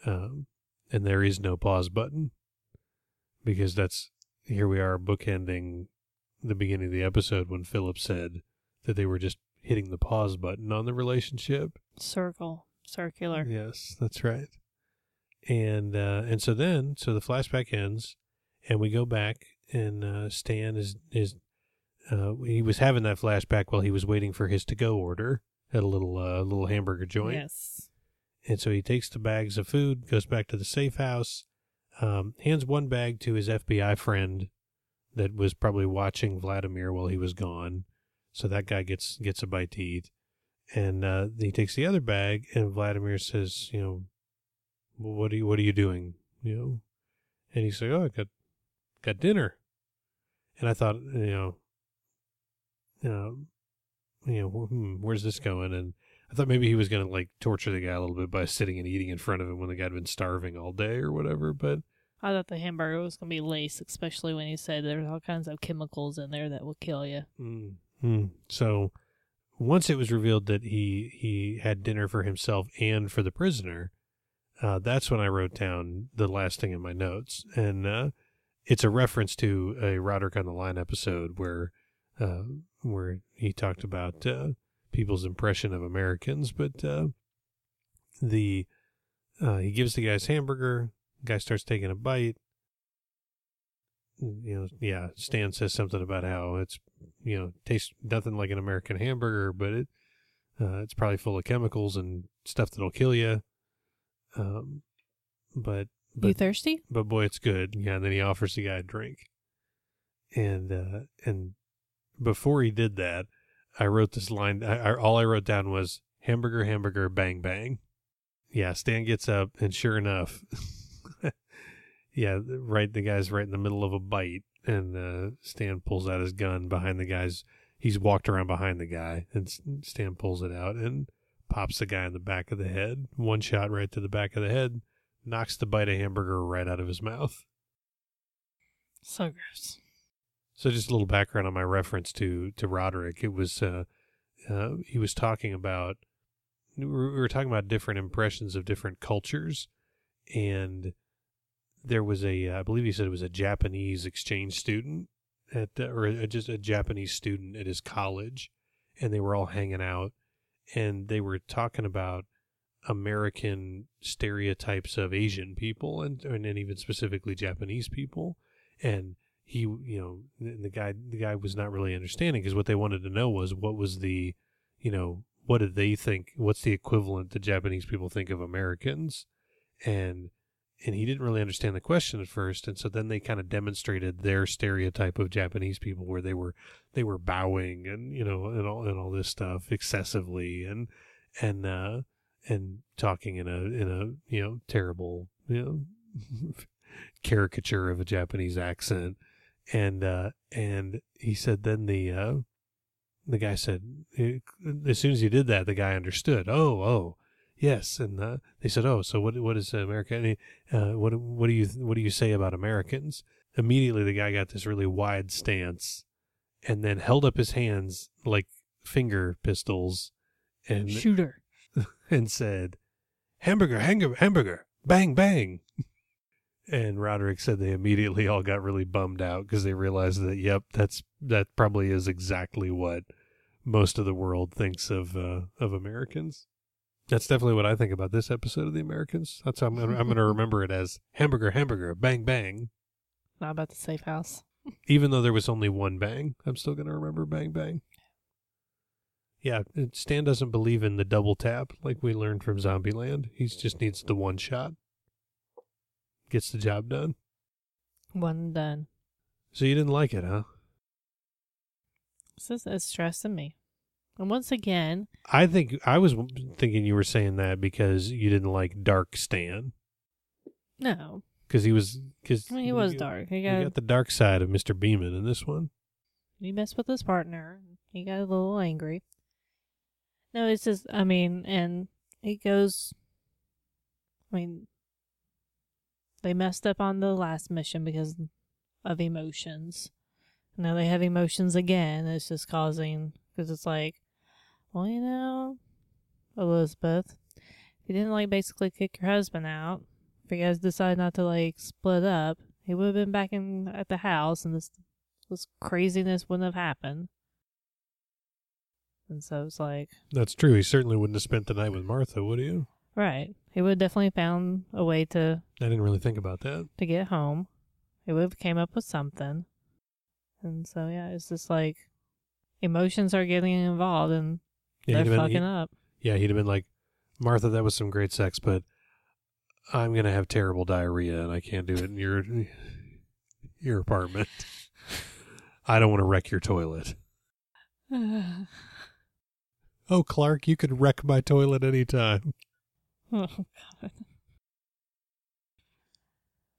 um, and there is no pause button because that's here we are bookending the beginning of the episode when Philip said that they were just hitting the pause button on the relationship. Circle. Circular. Yes, that's right. And uh, and so then, so the flashback ends, and we go back, and uh, Stan is is uh, he was having that flashback while he was waiting for his to go order at a little uh, little hamburger joint, Yes. and so he takes the bags of food, goes back to the safe house, um, hands one bag to his FBI friend that was probably watching Vladimir while he was gone, so that guy gets gets a bite to eat and uh, he takes the other bag, and Vladimir says, "You know, "Well, what are you what are you doing?" You know, and he's like, "Oh, I got got dinner." and I thought, you know, you know, you know, hmm, where's this going? And I thought maybe he was going to like torture the guy a little bit by sitting and eating in front of him when the guy had been starving all day or whatever. But I thought the hamburger was going to be laced, especially when he said there's all kinds of chemicals in there that will kill you. mm, mm. so once it was revealed that he he had dinner for himself and for the prisoner, uh, that's when I wrote down the last thing in my notes, and uh, it's a reference to a Roderick on the Line episode where uh, where he talked about uh, people's impression of Americans, but uh, the uh, he gives the guy's hamburger. Guy starts taking a bite. You know, yeah. Stan says something about how it's you know tastes nothing like an American hamburger, but it uh, it's probably full of chemicals and stuff that'll kill you. Um, but you but thirsty? but boy, it's good. Yeah, and then he offers the guy a drink. And uh, and before he did that, I wrote this line. I, I, all I wrote down was hamburger, hamburger, bang, bang. Yeah, Stan gets up, and sure enough, <laughs> yeah, right. The guy's right in the middle of a bite, and uh, Stan pulls out his gun behind the guy's. He's walked around behind the guy, and Stan pulls it out and pops the guy in the back of the head. One shot right to the back of the head knocks the bite of hamburger right out of his mouth. So gross. So just a little background on my reference to to Roderick. It was uh, uh, he was talking about we were talking about different impressions of different cultures, and there was a I believe he said it was a Japanese exchange student at uh, or a, just a Japanese student at his college, and they were all hanging out, and they were talking about American stereotypes of Asian people and and even specifically Japanese people, and he you know the the guy the guy was not really understanding because what they wanted to know was what was the you know what did they think what's the equivalent that Japanese people think of Americans? And and he didn't really understand the question at first and so then they kind of demonstrated their stereotype of Japanese people where they were they were bowing and you know and all and all this stuff excessively and and uh and talking in a in a you know terrible you know <laughs> caricature of a Japanese accent and uh and he said then the uh the guy said as soon as he did that the guy understood. Oh oh yes. And uh, they said oh so what what is America and he, uh, what what do you what do you say about Americans? Immediately the guy got this really wide stance and then held up his hands like finger pistols and Shooter. <laughs> and said hamburger hamburger hamburger bang bang and Roderick said they immediately all got really bummed out because they realized that yep that's that probably is exactly what most of the world thinks of uh, of Americans. That's definitely what I think about this episode of the Americans. That's how I'm gonna, I'm going <laughs> to remember it as hamburger hamburger bang bang. Not about the safe house. <laughs> even though there was only one bang I'm still going to remember bang bang. Yeah Stan doesn't believe in the double tap like we learned from Zombieland. He just needs the one shot gets the job done One done. so you didn't like it huh This is stressing me. And once again, I think I was thinking you were saying that because you didn't like Dark Stan no. because he was because I mean, he was dark. He got, got the dark side of Mr. Beeman in this one. he messed with his partner. He got a little angry. No, it's just I mean, and he goes. I mean, they messed up on the last mission because of emotions. Now they have emotions again. It's just causing because it's like, well, you know, Elizabeth, if you didn't like basically kick your husband out, if you guys decided not to like split up, he would have been back in at the house, and this this craziness wouldn't have happened. And so it's like, That's true. He certainly wouldn't have spent the night with Martha, would you? right, he would have definitely found a way to I didn't really think about that. to get home. It would have came up with something. And so yeah, it's just like emotions are getting involved and Yeah, they're he'd fucking been, up. yeah, he'd have been like, Martha, that was some great sex, but I'm gonna have terrible diarrhea and I can't do it in your <laughs> your apartment. I don't want to wreck your toilet. <sighs> Oh, Clark, you could wreck my toilet anytime. <laughs> Oh god.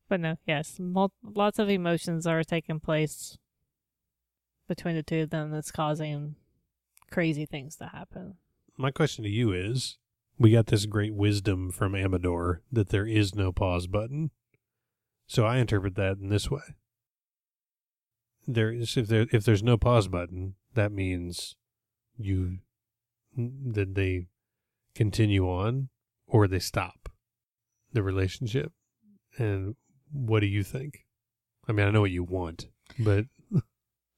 But no, yes, mul- lots of emotions are taking place between the two of them that's causing crazy things to happen. My question to you is we got this great wisdom from Amador that there is no pause button. So I interpret that in this way. There is if there if there's no pause button, that means you that they continue on or they stop the relationship. And what do you think? I mean, I know what you want, but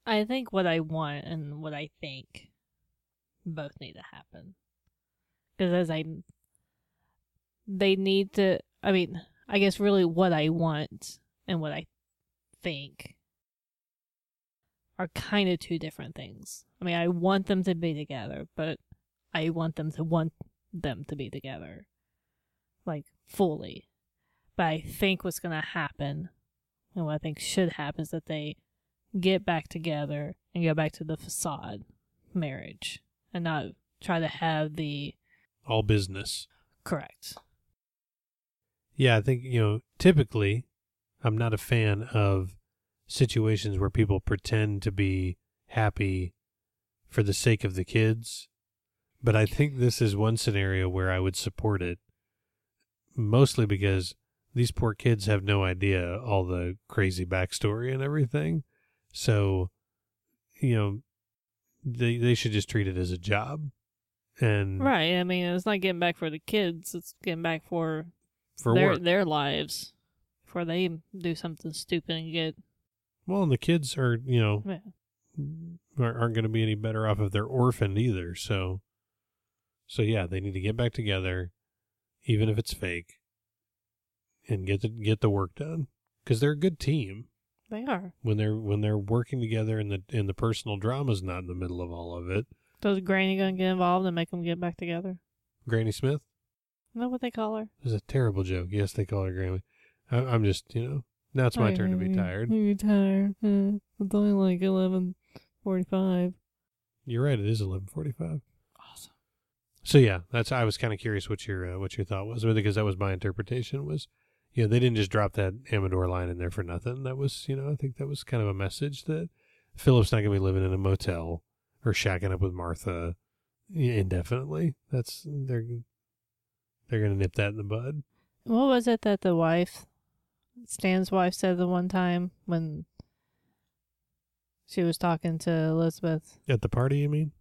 I think what I want and what I think both need to happen. Because as I, they need to. I mean, I guess really what I want and what I think are kind of two different things. I mean, I want them to be together, but I want them to want them to be together, like fully. But I think what's going to happen, and what I think should happen, is that they get back together and go back to the facade marriage and not try to have the all business. correct. Yeah, I think, you know, typically I'm not a fan of situations where people pretend to be happy for the sake of the kids. But I think this is one scenario where I would support it. Mostly because these poor kids have no idea all the crazy backstory and everything. So, you know, they they should just treat it as a job. And Right. I mean, it's not getting back for the kids, it's getting back for, for their work. their lives before they do something stupid and get Well, and the kids are, you know, yeah. aren't aren't going to be any better off if they're orphaned either. So, so yeah, they need to get back together, even if it's fake, and get the get the work done because they're a good team they are. when they're when they're working together and the and the personal drama's not in the middle of all of it. So is Granny gonna get involved and make them get back together? Granny Smith Is that what they call her? It's a terrible joke. Yes, they call her Granny. I, I'm just you know now it's my turn to be tired. You're tired. Uh, it's only like eleven forty-five. You're right. It is eleven forty-five. So yeah, that's I was kind of curious what your uh, what your thought was because that was my interpretation was you know they didn't just drop that Amador line in there for nothing. That was you know I think that was kind of a message that Philip's not going to be living in a motel or shacking up with Martha indefinitely. That's they're they're going to nip that in the bud. What was it that the wife, Stan's wife, said the one time when she was talking to Elizabeth? At the party, you mean?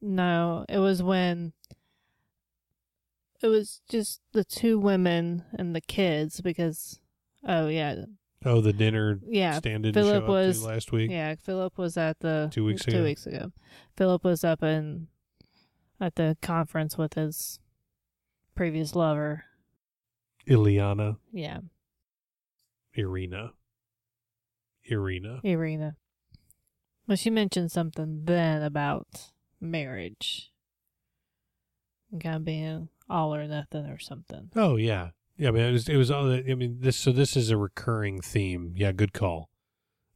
No, it was when it was just the two women and the kids because oh yeah Oh, the dinner yeah stand Philip was- last week. yeah Philip was at the Two weeks ago. two weeks ago. Philip was up in at the conference with his previous lover. Iliana. Yeah, Irina, Irina. Irina. Well, she mentioned something then about marriage. Kind of being all or nothing or something. Oh yeah, yeah. I mean, it was it was all. I mean, this so this is a recurring theme. Yeah, good call.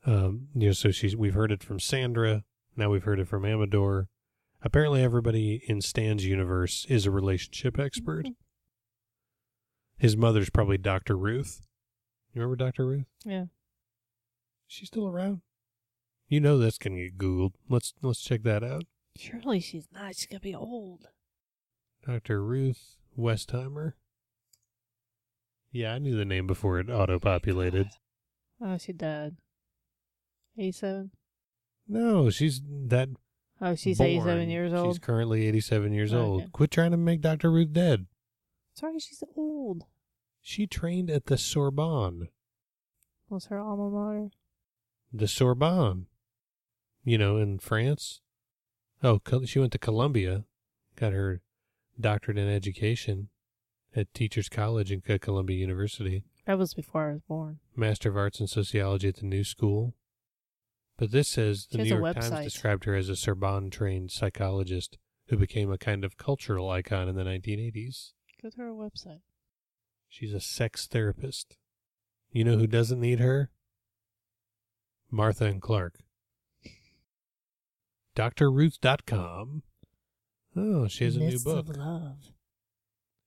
Um, you know, so she's we've heard it from Sandra. Now we've heard it from Amador. Apparently, everybody in Stan's universe is a relationship expert. His mother's probably Doctor Ruth. You remember Doctor Ruth? Yeah. She's still around. You know that's gonna get googled. Let's let's check that out. Surely she's not. She's gonna be old. Dr. Ruth Westheimer. Yeah, I knew the name before it oh auto populated. Oh, she died. Eighty-seven. No, she's that. Oh, she's born. eighty-seven years old. She's currently 87 years Okay. old. Quit trying to make Dr. Ruth dead. Sorry, she's old. She trained at the Sorbonne. Was her alma mater? The Sorbonne. You know, in France. Oh, she went to Columbia. Got her doctorate in education at Teachers College in Columbia University. That was before I was born. Master of Arts in Sociology at the New School. But this says the New York Times described her as a Sorbonne trained psychologist who became a kind of cultural icon in the 1980s. Go to her website. She's a sex therapist. You know who doesn't need her? Martha and Clark. DrRuth.com. Oh, she has a new Myths book. of love.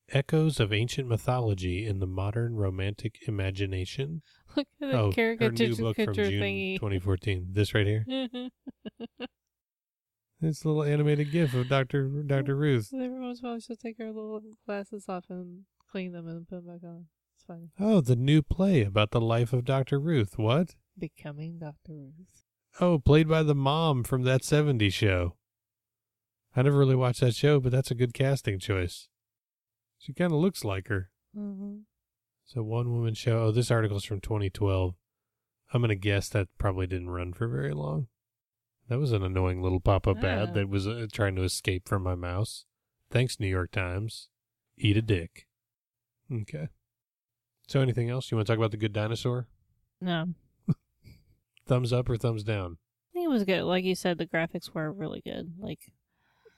echoes of ancient mythology in the modern romantic imagination. <laughs> Look at the oh, her new book from June thingy. <laughs> 2014. This right here. <laughs> It's a little animated GIF of Doctor Doctor Ruth. Every once in a take her little glasses off and clean them and put them back on. It's funny. Oh, the new play about the life of Doctor Ruth. What? Becoming Dr. Ruth. Oh, played by the mom from that 70s show. I never really watched that show, but that's a good casting choice. She kind of looks like her. Mm-hmm. So one woman show. Oh, this article's from 2012. I'm gonna guess that probably didn't run for very long. That was an annoying little pop-up Yeah. ad that was uh, trying to escape from my mouse. Thanks, New York Times. Eat a dick. Okay. So anything else you want to talk about the good dinosaur? No. Thumbs up or thumbs down? I think it was good. Like you said, the graphics were really good. Like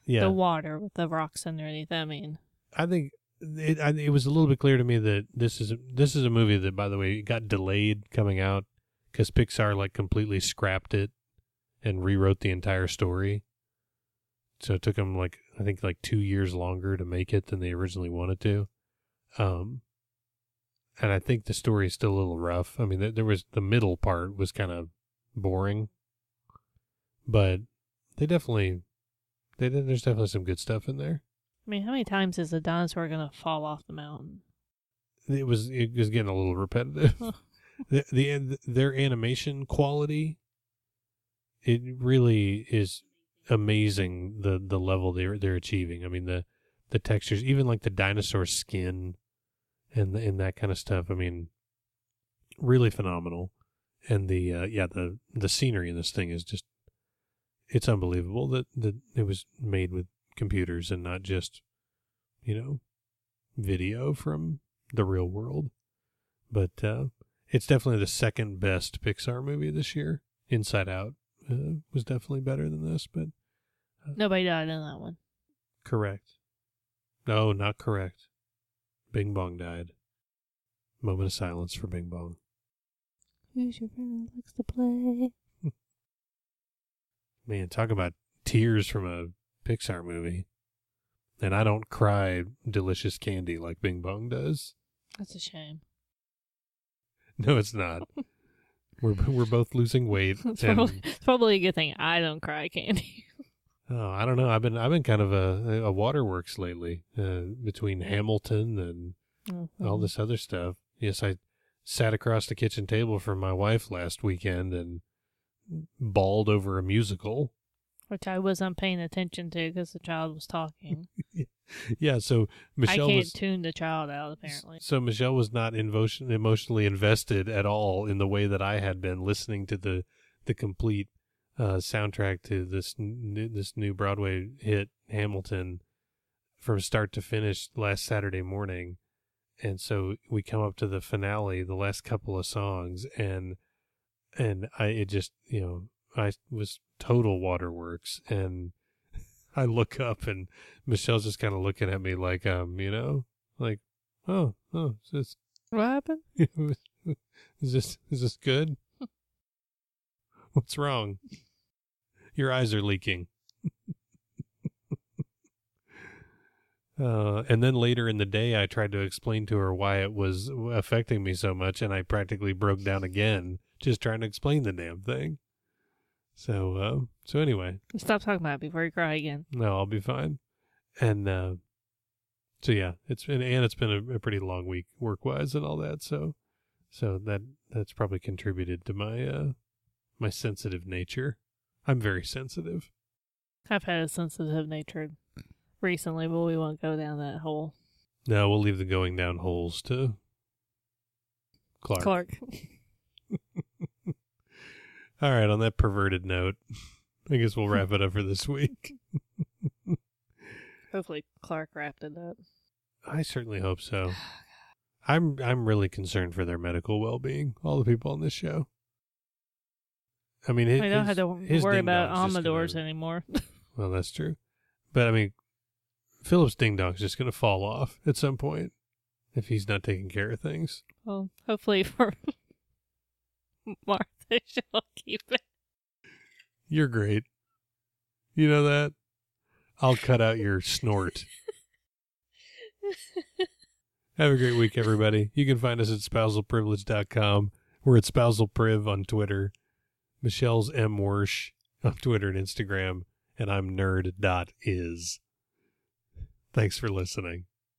Yeah, the water with the rocks underneath. I mean, I think it. I, it was a little bit clear to me that this is a, this is a movie that, by the way, got delayed coming out because Pixar like completely scrapped it and rewrote the entire story. So it took them like I think like two years longer to make it than they originally wanted to. Um, and I think the story is still a little rough. I mean, there- there was the middle part was kind of boring, but they definitely they did. There's definitely some good stuff in there. I mean, how many times is a dinosaur gonna fall off the mountain? it was it was getting a little repetitive. <laughs> <laughs> the, the their animation quality, it really is amazing. The the level they're they're achieving. I mean the the textures, even like the dinosaur skin, and and that kind of stuff. I mean, really phenomenal. And the uh, yeah the the scenery in this thing is just it's unbelievable that that it was made with computers and not just you know video from the real world. But uh, it's definitely the second best Pixar movie this year. Inside Out uh, was definitely better than this, but Nobody died in that one. correct. No, not correct. Bing Bong died. Moment of silence for Bing Bong. Who's your friend that likes to play? <laughs> Man, talk about tears from a Pixar movie. And I don't cry delicious candy like Bing Bong does. That's a shame. <laughs> No, it's not. we're we're both losing weight. <laughs> It's and- probably, it's probably a good thing I don't cry candy. Oh, I don't know. I've been I've been kind of a a waterworks lately uh, between Hamilton and Mm-hmm. all this other stuff. Yes, I sat across the kitchen table from my wife last weekend and bawled over a musical. Which I wasn't paying attention to because the child was talking. <laughs> Yeah, so Michelle I can't was tune the child out, apparently. so Michelle was not emotion, emotionally invested at all in the way that I had been listening to the the complete uh, soundtrack to this n- this new Broadway hit Hamilton from start to finish last Saturday morning. And so we come up to the finale, the last couple of songs, and and I it just you know I was total waterworks, and <laughs> I look up and Michelle's just kind of looking at me like um you know like oh oh is What happened? <laughs> is this is this good? <laughs> What's wrong? Your eyes are leaking. <laughs> Uh, and then later in the day, I tried to explain to her why it was affecting me so much, and I practically broke down again just trying to explain the damn thing. So, uh, so anyway, Stop talking about it before you cry again. no, I'll be fine. And uh, so yeah, it's been and it's been a, a pretty long week work wise and all that. So, so that that's probably contributed to my uh, my sensitive nature. I'm very sensitive. I've had a sensitive nature recently, but we won't go down that hole. No, we'll leave the going down holes to Clark. Clark. <laughs> All right, on that perverted note, <laughs> I guess we'll wrap it up for this week. <laughs> Hopefully, Clark wrapped it up. I certainly hope so. <sighs> I'm I'm really concerned for their medical well being. All the people on this show. I mean, his, I don't have to his worry about Amadors gonna- anymore. <laughs> Well, that's true, but I mean, Philip's ding dong's just going to fall off at some point if he's not taking care of things. well, hopefully for <laughs> Martha, <laughs> she'll keep it. You're great. You know that. I'll cut out your snort. Have a great week, everybody. You can find us at spousalprivilege.com. We're at spousalpriv on Twitter. Michelle's M. Wersh on Twitter and Instagram. And I'm nerd.is. Thanks for listening.